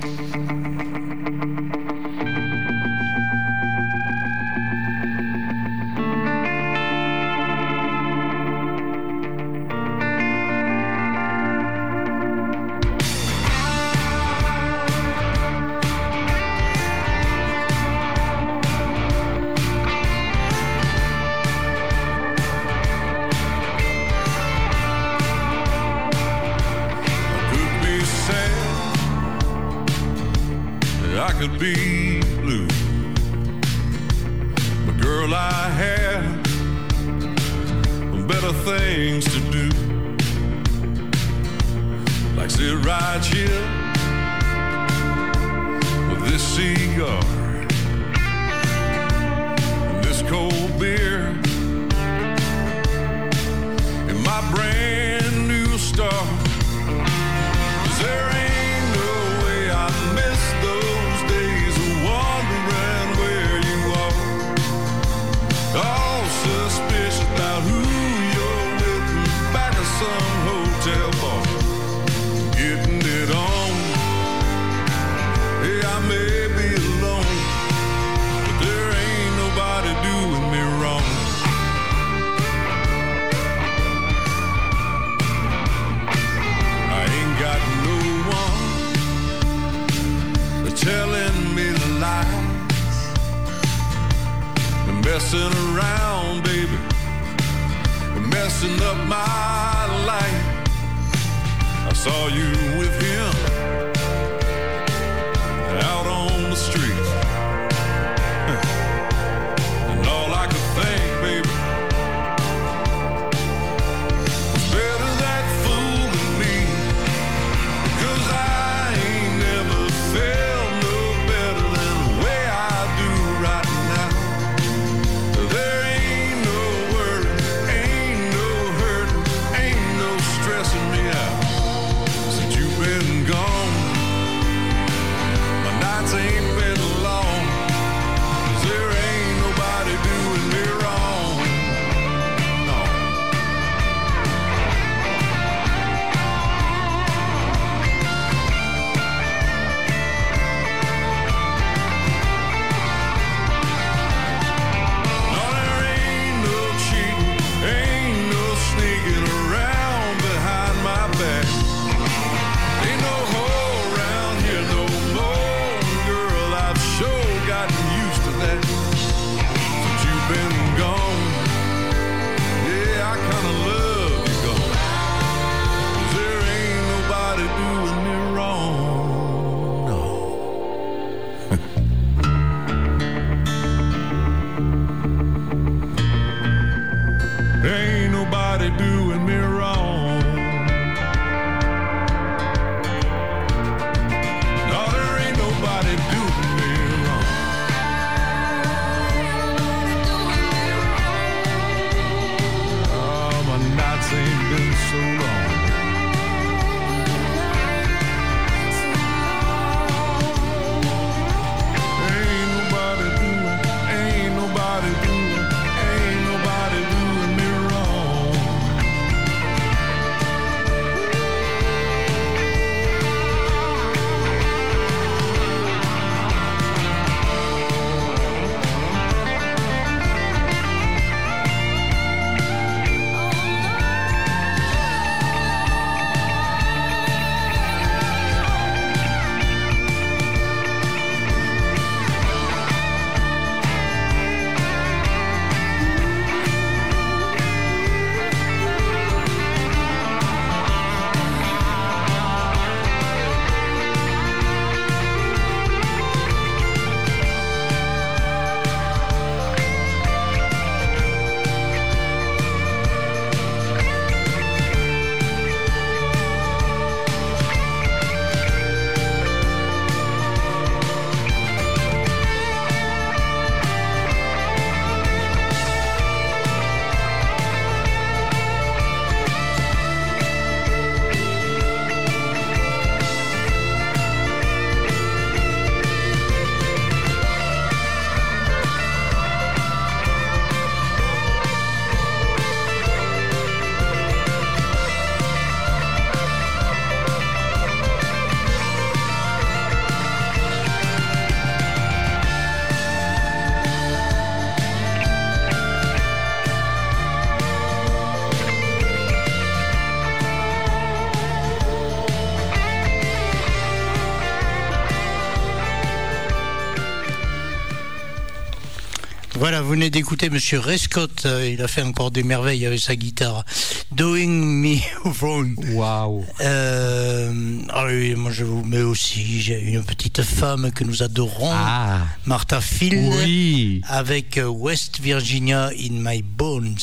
vous venez d'écouter Monsieur Rescott. Euh, il a fait encore des merveilles avec sa guitare. Doing me wrong. Waouh. Euh, ah oui, moi je vous mets aussi. J'ai une petite femme que nous adorons. Ah. Martha Field, avec euh, West Virginia in My Bones.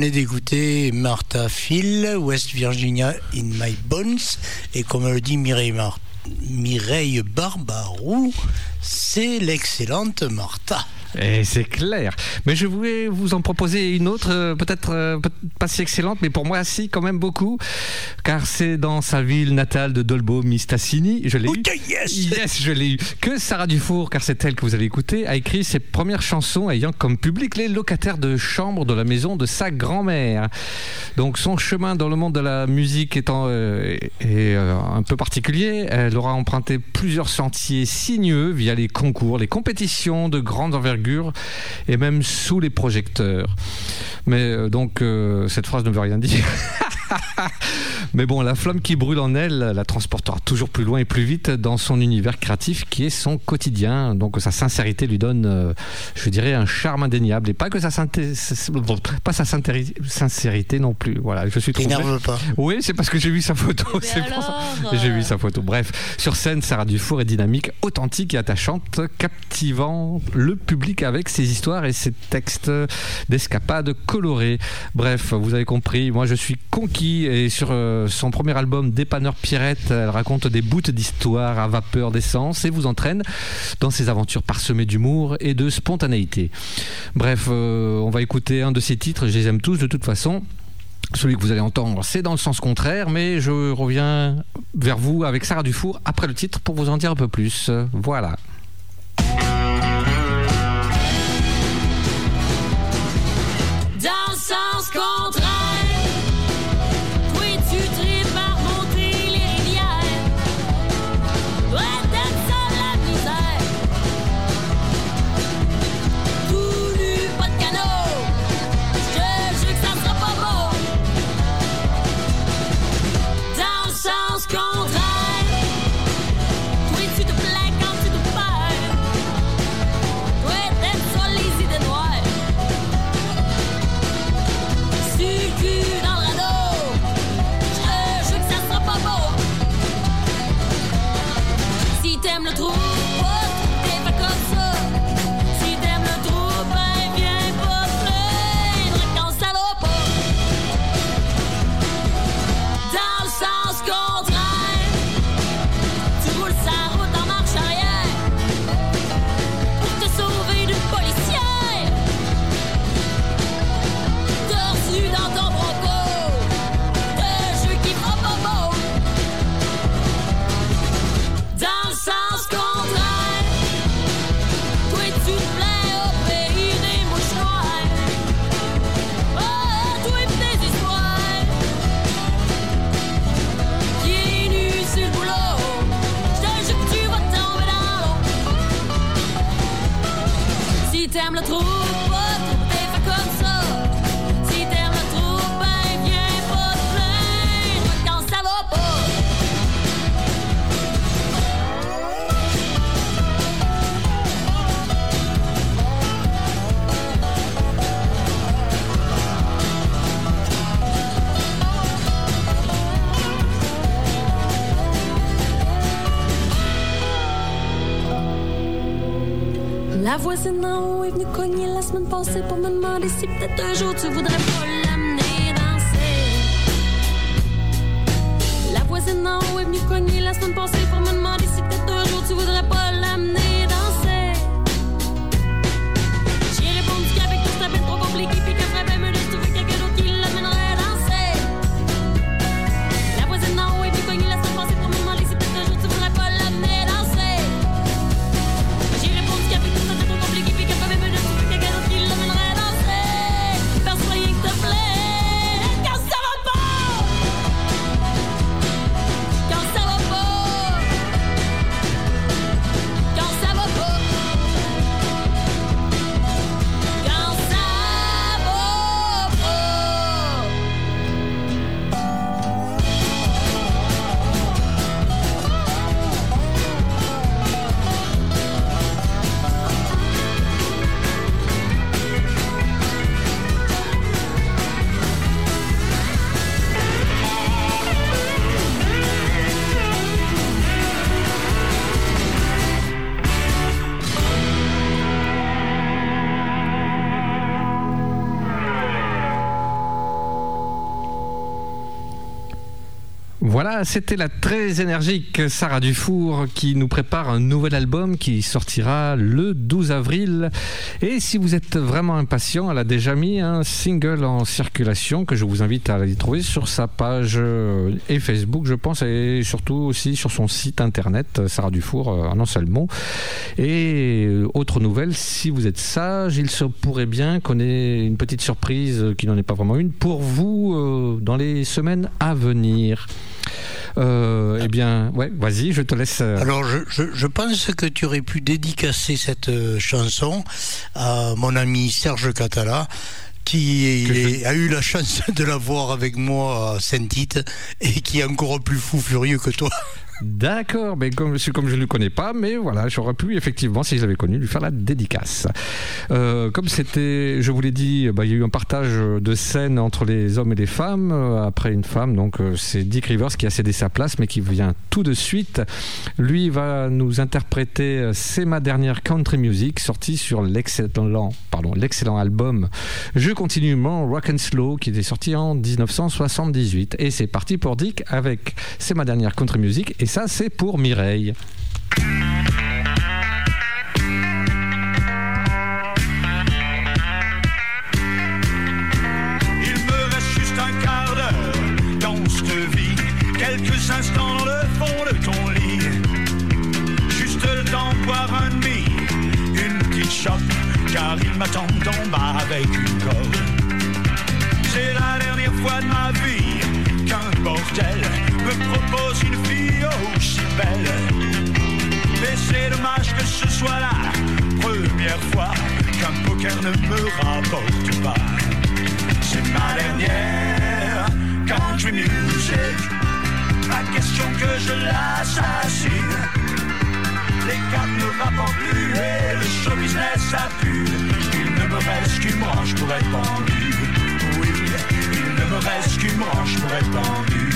Venez d'écouter Martha Phil, West Virginia in My Bones, et comme le dit Mireille, Mar- Mireille Barbarou, c'est l'excellente Martha. Et c'est clair. Mais je voulais vous en proposer une autre, euh, peut-être euh, pas si excellente, mais pour moi, si, quand même beaucoup. Car c'est dans sa ville natale de Dolbo, Mistassini. Je l'ai eu. yes je l'ai eu. Que Sarah Dufour, car c'est elle que vous allez écouter, a écrit ses premières chansons ayant comme public les locataires de chambre de la maison de sa grand-mère. Donc son chemin dans le monde de la musique étant euh, est, euh, un peu particulier, elle aura emprunté plusieurs sentiers sinueux via les concours, les compétitions de grande envergure et même sous les projecteurs. Mais euh, donc euh, cette phrase ne veut rien dire. Mais bon, la flamme qui brûle en elle la transportera toujours plus loin et plus vite dans son univers créatif qui est son quotidien. Donc sa sincérité lui donne, euh, je dirais, un charme indéniable. Et pas que sa, synthé- pas sa syntéri- sincérité non plus. Voilà, je suis trompé. Pas. Oui, c'est parce que j'ai vu sa photo. c'est. J'ai vu sa photo. Bref, sur scène, Sarah Dufour est dynamique, authentique et attachante, captivant le public avec ses histoires et ses textes d'escapades colorées. Bref, vous avez compris, moi je suis conquis et sur euh, son premier album Dépanneur Pierrette, elle raconte des bouts d'histoire à vapeur d'essence et vous entraîne dans ses aventures parsemées d'humour et de spontanéité. Bref, euh, on va écouter un de ses titres, je les aime tous de toute façon. Celui que vous allez entendre, c'est dans le sens contraire, mais je reviens vers vous avec Sarah Dufour après le titre pour vous en dire un peu plus. Voilà. Si t'aimes La voisine en haut est venue cogner la semaine passée pour me demander si peut-être un jour tu voudrais pas l'amener danser. La voisine en haut est venue cogner la semaine passée C'était la très énergique Sarah Dufour qui nous prépare un nouvel album qui sortira le 12 avril. Et si vous êtes vraiment impatient, elle a déjà mis un single en circulation que je vous invite à aller trouver sur sa page euh, et Facebook, je pense, et surtout aussi sur son site internet, Sarah Dufour, euh, un seul mot. Et euh, autre nouvelle, si vous êtes sage, il se pourrait bien qu'on ait une petite surprise qui n'en est pas vraiment une pour vous dans les semaines à venir. Euh, eh bien, ouais, vas-y, je te laisse. euh, Alors, je, je- je pense que tu aurais pu dédicacer cette euh, chanson à mon ami Serge Catala, qui est- a eu la chance de la voir avec moi à Saint-Tite et qui est encore plus fou furieux que toi. D'accord, mais comme, je ne le connais pas, mais voilà, j'aurais pu effectivement, si je l'avais connu, lui faire la dédicace. Euh, comme c'était, je vous l'ai dit, bah, il y a eu un partage de scènes entre les hommes et les femmes. euh, après une femme, donc euh, c'est Dick Rivers qui a cédé sa place, mais qui vient tout de suite. Lui va nous interpréter C'est ma dernière country music, sortie sur l'excellent, pardon, l'excellent album Je continue mon Rock and Slow, qui était sorti en 1978. Et c'est parti pour Dick avec C'est ma dernière country music, et ça c'est pour Mireille. Il me reste juste un quart d'heure dans cette vie, quelques instants dans le fond de ton lit. Juste le temps de boire un demi, une petite chope, car il m'attend en bas avec une corde. C'est la dernière fois de ma vie qu'un bordel me propose une belle. Mais c'est dommage que ce soit la première fois qu'un poker ne me rapporte pas. C'est ma dernière country music. Pas question que je l'assassine. Les cartes ne rapportent plus et le show business a pu. Il ne me reste qu'une branche pour être pendu. Oui, il ne me reste qu'une branche pour être pendu.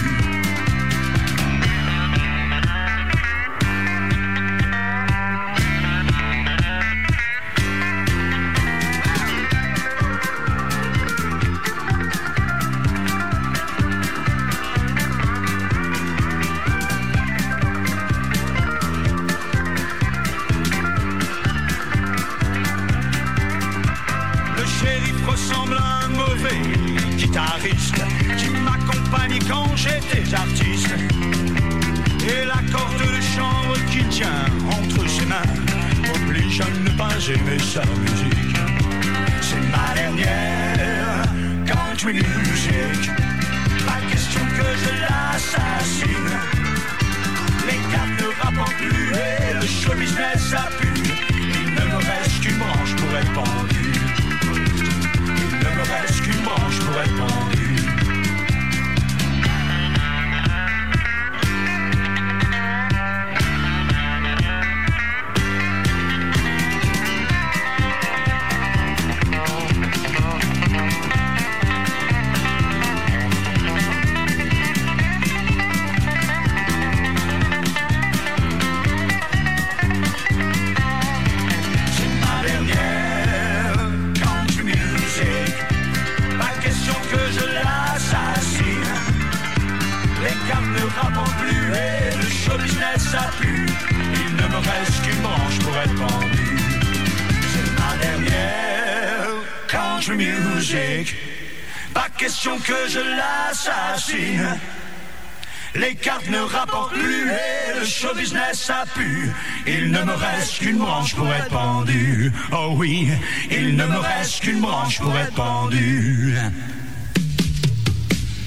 Il ne me reste qu'une branche pour être pendu. Oh oui, il ne me reste qu'une branche pour être pendu.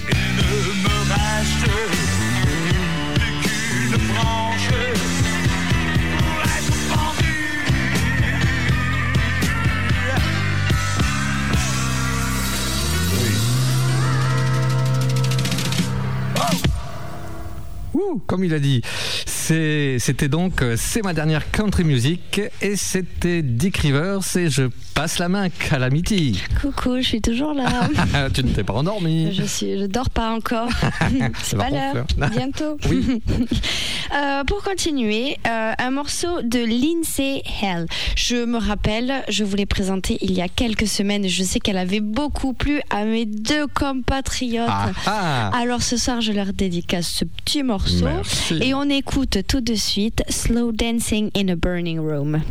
Il ne me reste qu'une branche pour être. Ouh, comme il a dit, c'était donc euh, C'est ma dernière country music et c'était Dick Rivers et je passe la main Calamity. Coucou, je suis toujours là. tu ne t'es pas endormi. Je suis, je dors pas encore. C'est pas l'heure. Bientôt. Oui. Euh, pour continuer, euh, un morceau de Lindsay Hell. Je me rappelle, je vous l'ai présenté il y a quelques semaines. Je sais qu'elle avait beaucoup plu à mes deux compatriotes. Ah, ah. Alors ce soir, je leur dédicace ce petit morceau. Merci. Et on écoute tout de suite Slow Dancing in a Burning Room.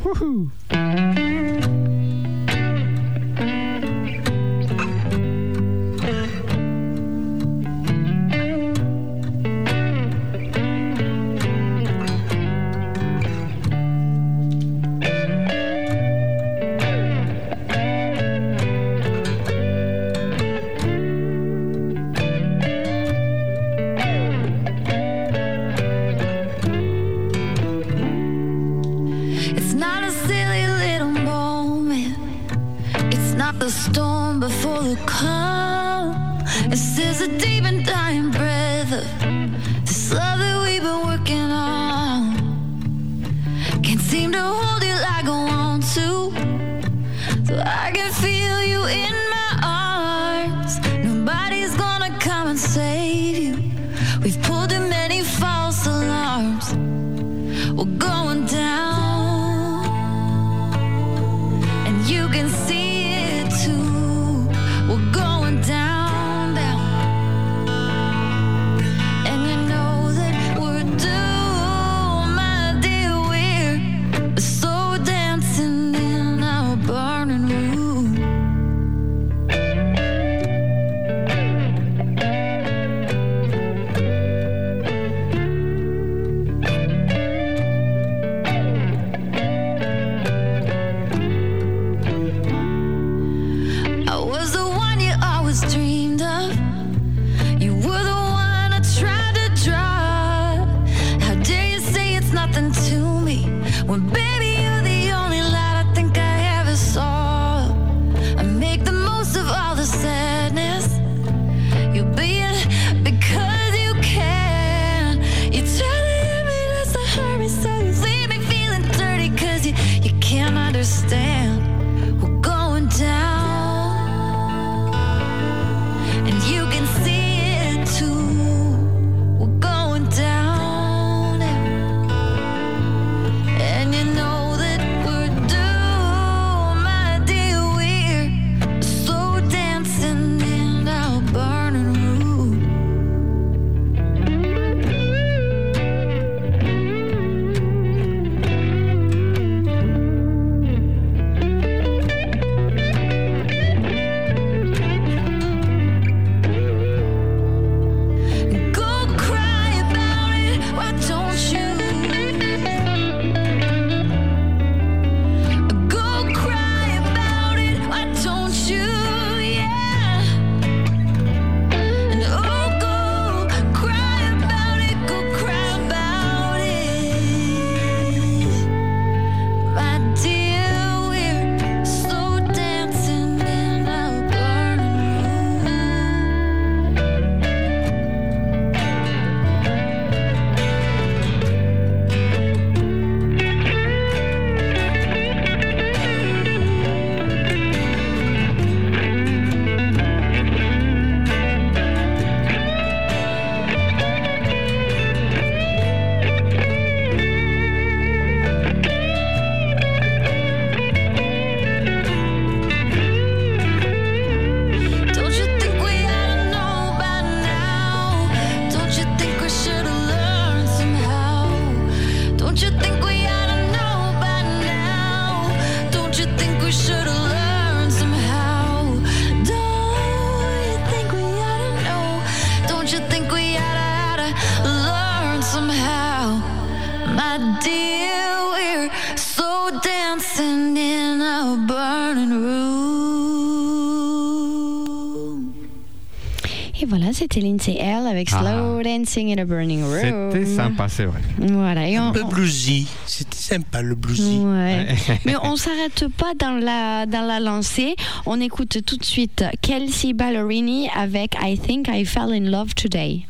C'était sympa, c'est vrai. Voilà. Et le bluesy. C'était sympa, le bluesy. Mais on ne s'arrête pas dans la, dans la lancée. On écoute tout de suite Kelsey Ballerini avec I Think I Fell in Love Today.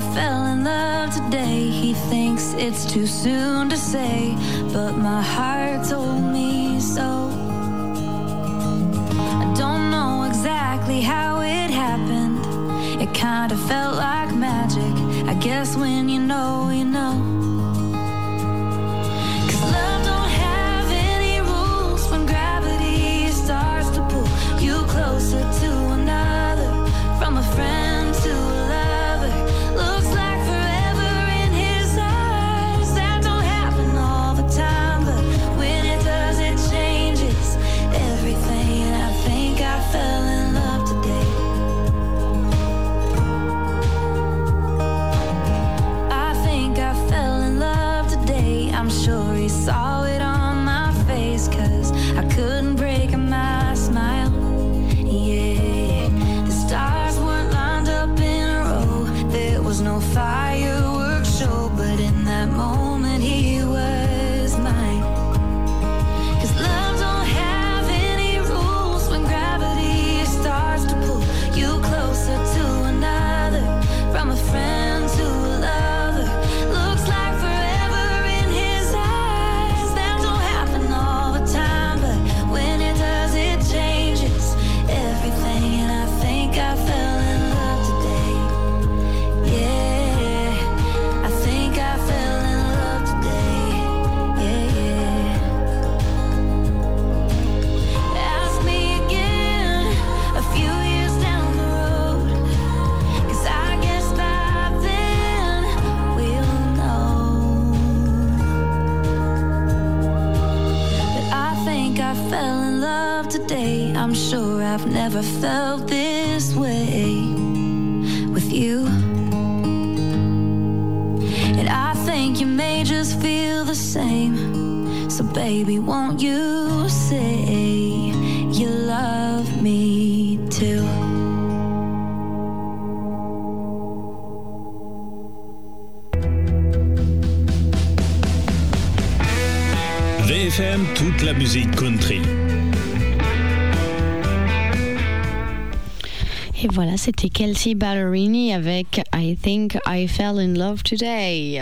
Fell in love today. He thinks it's too soon to say, but my heart told me so. I don't know exactly how it happened. It kind of felt like magic. I guess when you know, you know. Felt voilà, c'était Kelsey Ballerini avec I Think I Fell in Love Today.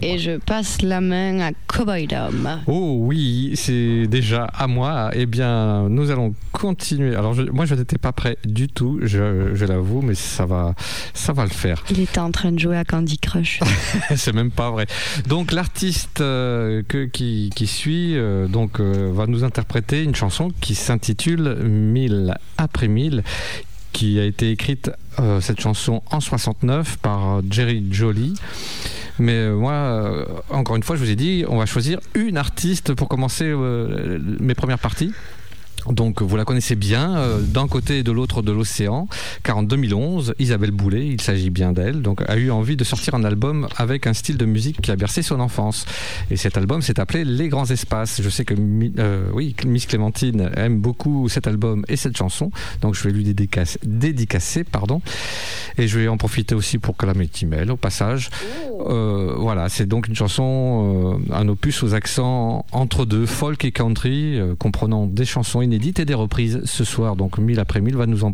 Et je passe la main à Cowboy Dom. Oh oui, c'est déjà à moi. Eh bien, nous allons continuer. Alors, je- moi, je n'étais pas prêt du tout, je, je l'avoue, mais ça va, ça va le faire. Il était en train de jouer à Candy Crush. c'est même pas vrai. Donc l'artiste euh, qui, qui suit euh, donc euh, va nous interpréter une chanson qui s'intitule Mille après mille, qui a été écrite euh, cette chanson en 69 par Jerry Jolie. Mais euh, moi, euh, encore une fois, je vous ai dit, on va choisir une artiste pour commencer euh, mes premières parties. Donc vous la connaissez bien, euh, d'un côté et de l'autre de l'océan, car en 2011, Isabelle Boulet, il s'agit bien d'elle, donc a eu envie de sortir un album avec un style de musique qui a bercé son enfance. Et cet album s'est appelé Les Grands Espaces. Je sais que euh, oui, Miss Clémentine aime beaucoup cet album et cette chanson, donc je vais lui dédicacer, dédicacer pardon. Et je vais en profiter aussi pour Calamity Mail au passage. Euh, voilà, c'est donc une chanson, un opus aux accents entre deux, folk et country, comprenant des chansons inédites et des reprises. Ce soir, donc mille après mille, va nous,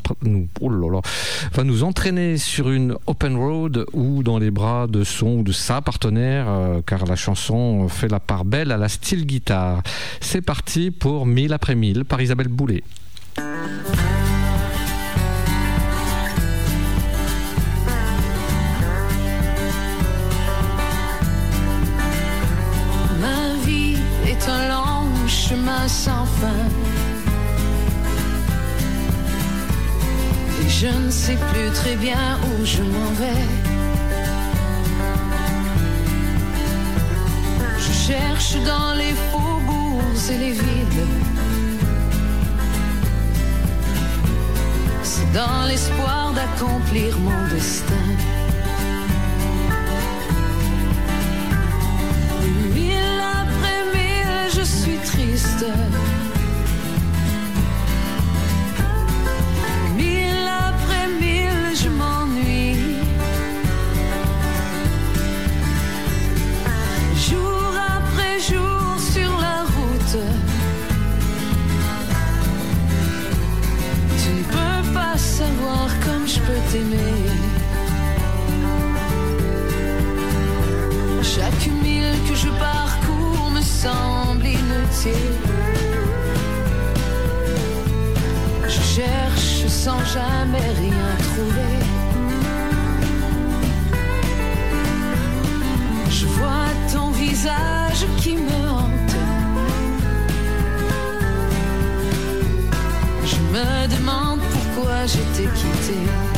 entraîner sur une open road ou dans les bras de son ou de sa partenaire, euh, car la chanson fait la part belle à la style guitare. C'est parti pour mille après mille par Isabelle Boulet. Bien où je m'en vais. Je cherche dans les faubourgs et les villes. C'est dans l'espoir d'accomplir mon destin. je peux t'aimer. Chaque mille que je parcours me semble inutile. Je cherche sans jamais rien trouver. Je vois ton visage qui me hante. Je me demande pourquoi je t'ai quitté.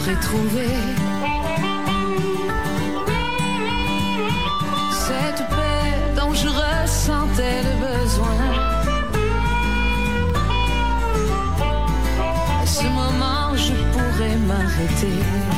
J'aurai trouvé cette paix dont je ressentais le besoin. À ce moment, je pourrai m'arrêter.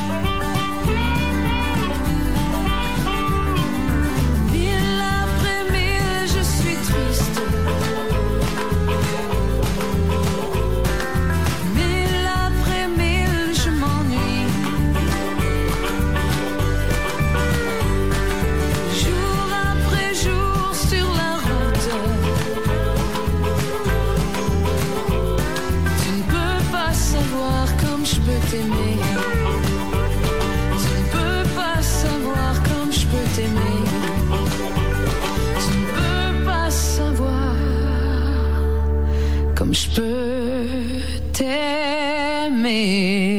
Peux t'aimer.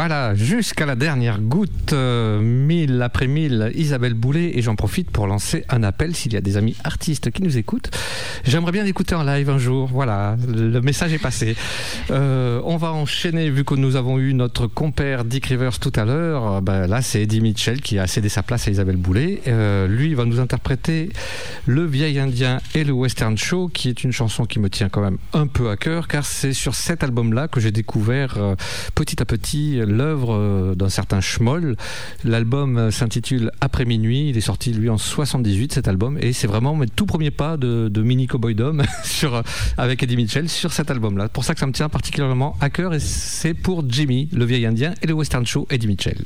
Voilà, jusqu'à la dernière goutte, euh, mille après mille, Isabelle Boulet, et j'en profite pour lancer un appel s'il y a des amis artistes qui nous écoutent. J'aimerais bien l'écouter en live un jour, voilà, le message est passé. Euh, on va enchaîner, vu que nous avons eu notre compère Dick Rivers tout à l'heure, euh, ben là c'est Eddie Mitchell qui a cédé sa place à Isabelle Boulet. Lui va nous interpréter Le vieil indien et le western show, qui est une chanson qui me tient quand même un peu à cœur, car c'est sur cet album-là que j'ai découvert petit à petit l'œuvre euh, d'un certain Schmoll. L'album euh, s'intitule Après minuit. Il est sorti lui en 78 cet album et c'est vraiment mes tout premiers pas de, mini cowboy dom sur euh, avec Eddie Mitchell sur cet album-là. Pour ça que ça me tient particulièrement à cœur et c'est pour Jimmy, le vieil indien et le western show Eddie Mitchell.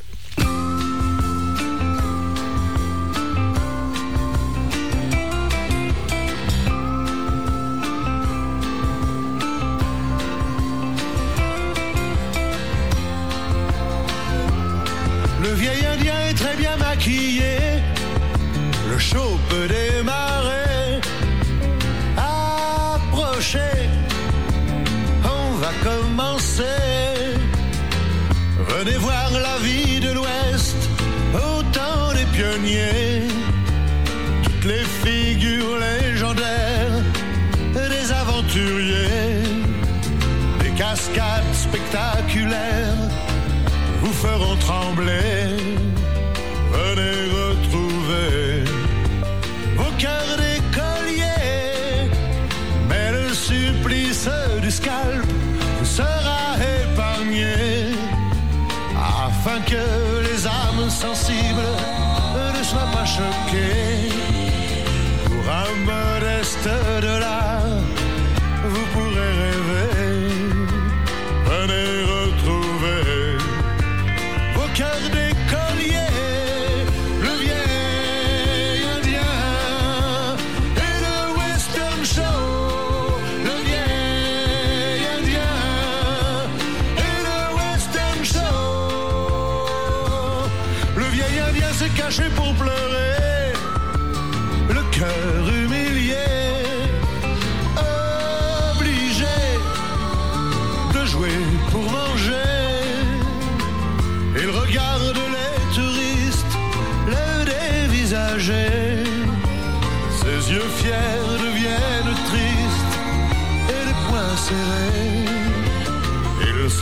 Vous feront trembler.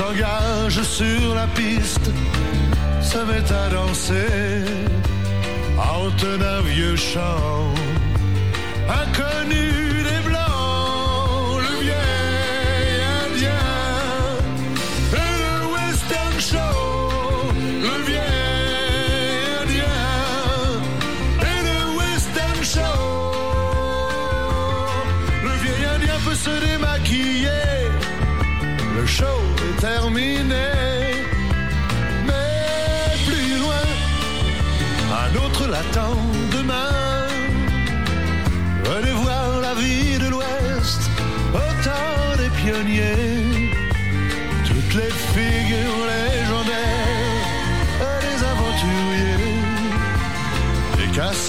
S'engage sur la piste, se met à danser, hante un vieux chant, inconnu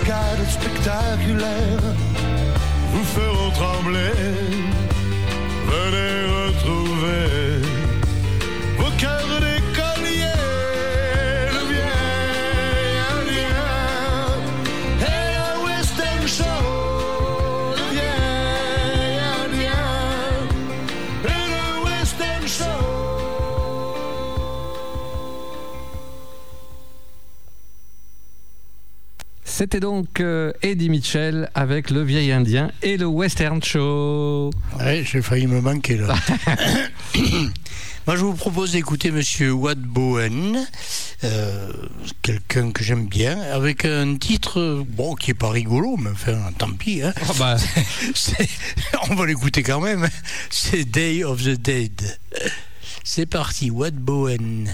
cascades spectaculaires vous feront trembler. Venez retrouver C'était donc euh, Eddie Mitchell avec le vieil indien et le western show. Ouais, j'ai failli me manquer là. Moi, je vous propose d'écouter Monsieur Watt Bowen, euh, quelqu'un que j'aime bien, avec un titre bon qui est pas rigolo, mais enfin, tant pis. Hein. bah. C'est- on va l'écouter quand même. C'est Day of the Dead. C'est parti, Watt Bowen.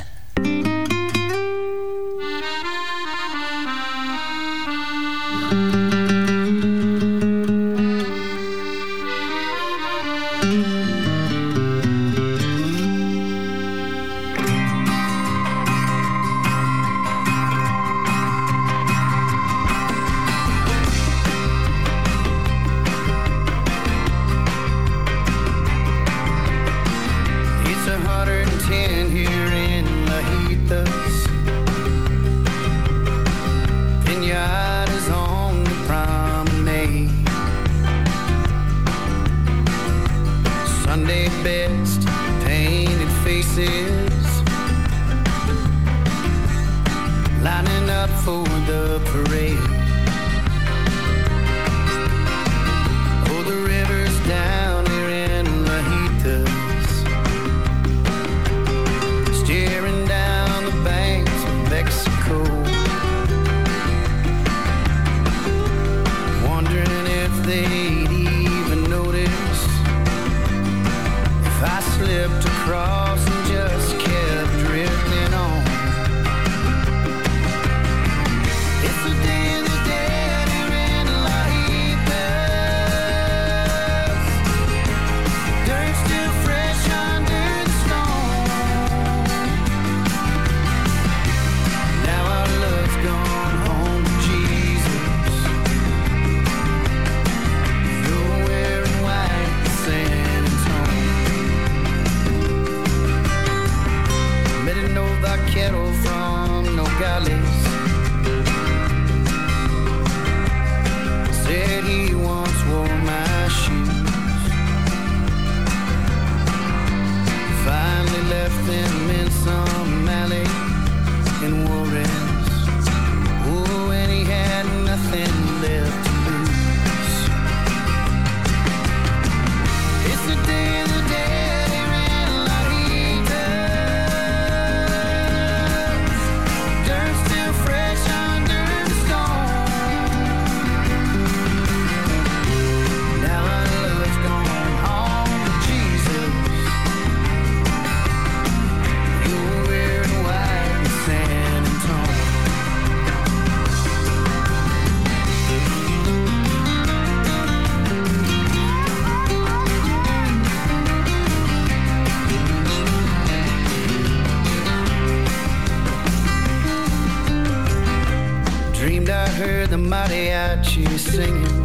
and I heard the mariachi singing.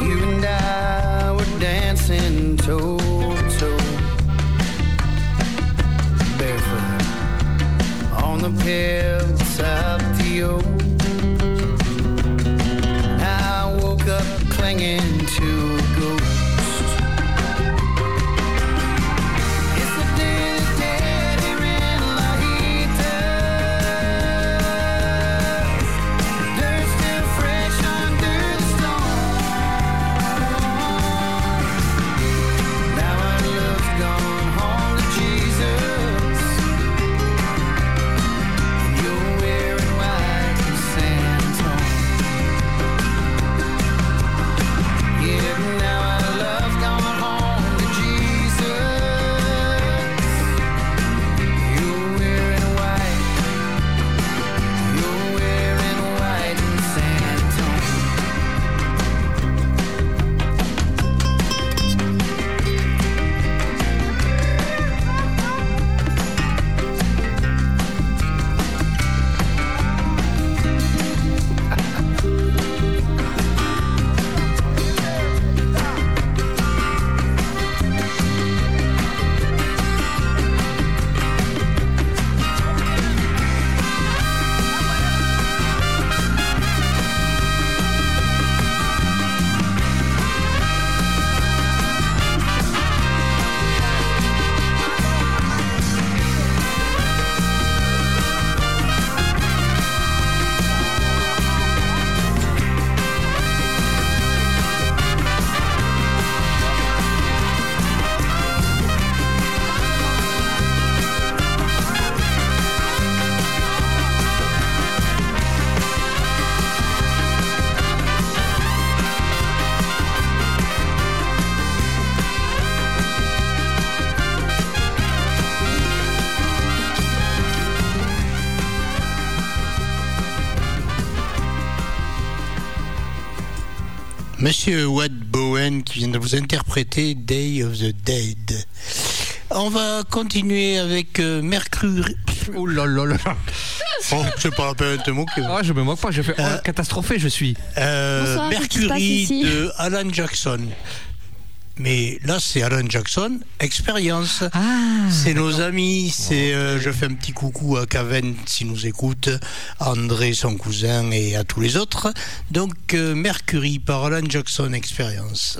You and I were dancing toe to toe, barefoot on the pebbles of the old. I woke up clinging to Monsieur Watt Bowen qui vient de vous interpréter Day of the Dead. On va continuer avec euh, Mercure. Oh là là là Oh, c'est pas la peine de te moquer. Ah, je me moque pas, je fais. Oh, euh, catastrophé, je suis. Euh, Mercury de Alan Jackson. Mais là, c'est Alan Jackson, expérience. Ah, c'est nos amis. C'est, euh, je fais un petit coucou à Caven s'il nous écoute, à André, son cousin, et à tous les autres. Donc, euh, Mercury par Alan Jackson, expérience.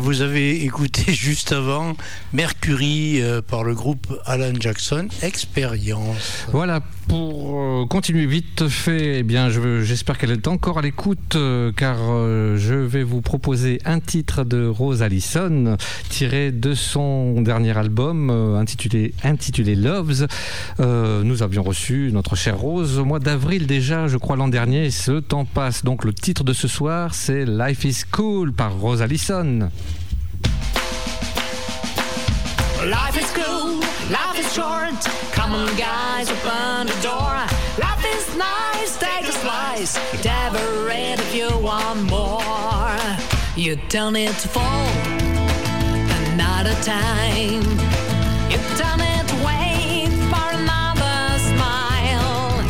Vous avez écouté juste avant Mercury euh, par le groupe Alan Jackson, Expérience. Voilà, pour euh, continuer vite fait, eh bien, j'espère qu'elle est encore à l'écoute, euh, car euh, je vais vous proposer un titre de Rose Allison, tiré de son dernier album euh, intitulé, intitulé Loves. Nous avions reçu notre chère Rose au mois d'avril déjà, je crois l'an dernier, et ce temps passe. Donc le titre de ce soir, c'est Life is Cool par Rose Allison. Life is cool, life is short. Come on, guys, open the door. Nice, take a slice. Dabber it if you want more. You don't need to fall another time. You don't need wait for another smile.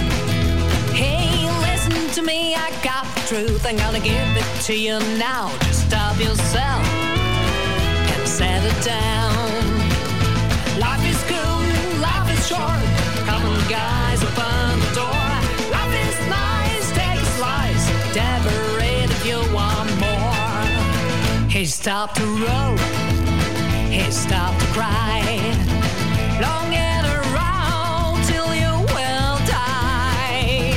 Hey, listen to me, I got the truth. I'm gonna give it to you now. Just stop yourself and set it down. Life is cool, life is short. Come on, guys, He stopped to roll, he stopped to cry. Long and around till you will die.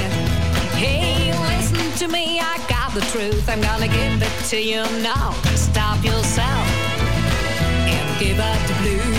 Hey, listen to me, I got the truth. I'm gonna give it to you now. Stop yourself and give up the blues.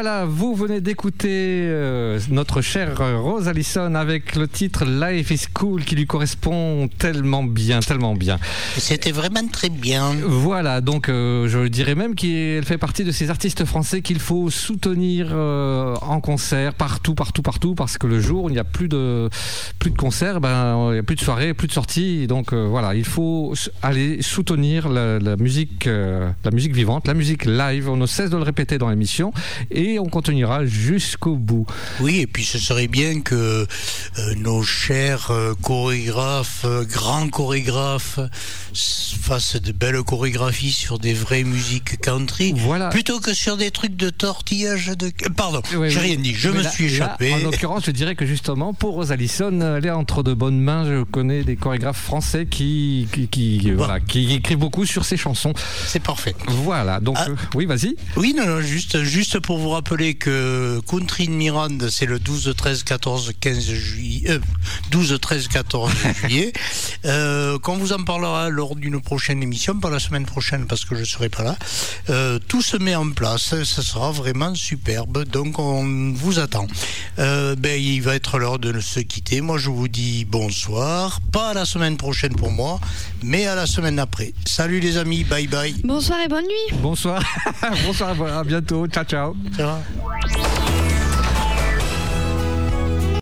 Voilà, vous venez d'écouter euh, notre chère Rose Allison avec le titre Life is Cool qui lui correspond tellement bien, tellement bien. C'était vraiment très bien. Voilà, donc euh, je dirais même qu'elle fait partie de ces artistes français qu'il faut soutenir euh, en concert partout, partout, partout, parce que le jour où il n'y a plus de plus de concerts, ben il n'y a plus de soirées, plus de sorties, donc voilà, il faut aller soutenir la, la musique, la musique vivante, la musique live. On ne cesse de le répéter dans l'émission et on continuera jusqu'au bout. Oui, et puis ce serait bien que euh, nos chers euh, chorégraphes, euh, grands chorégraphes, fassent de belles chorégraphies sur des vraies musiques country, plutôt que sur des trucs de tortillage de... Pardon, Oui, j'ai oui. rien dit, je me là- suis là, échappé. en l'occurrence, je dirais que justement, pour Rose Allison, elle est entre de bonnes mains. Je connais des chorégraphes français qui, qui, qui, voilà, qui écrivent beaucoup sur ces chansons. C'est parfait. Voilà, donc, euh, oui, vas-y. Oui, non, non, juste, juste pour vous rappeler que Country in Mirande, c'est le 12, 13, 14, 15 juillet, euh, 12, 13, 14 juillet. Euh, qu'on vous en parlera lors d'une prochaine émission, pas la semaine prochaine parce que je serai pas là. Euh, tout se met en place, ça sera vraiment superbe. Donc on vous attend. Euh, ben, il va être l'heure de se quitter. Moi, je vous dis bonsoir. Pas à la semaine prochaine pour moi, mais à la semaine après. Salut les amis, bye bye. Bonsoir et bonne nuit. Bonsoir. Bonsoir, à bientôt. Ciao, ciao. Ciao. Sarah.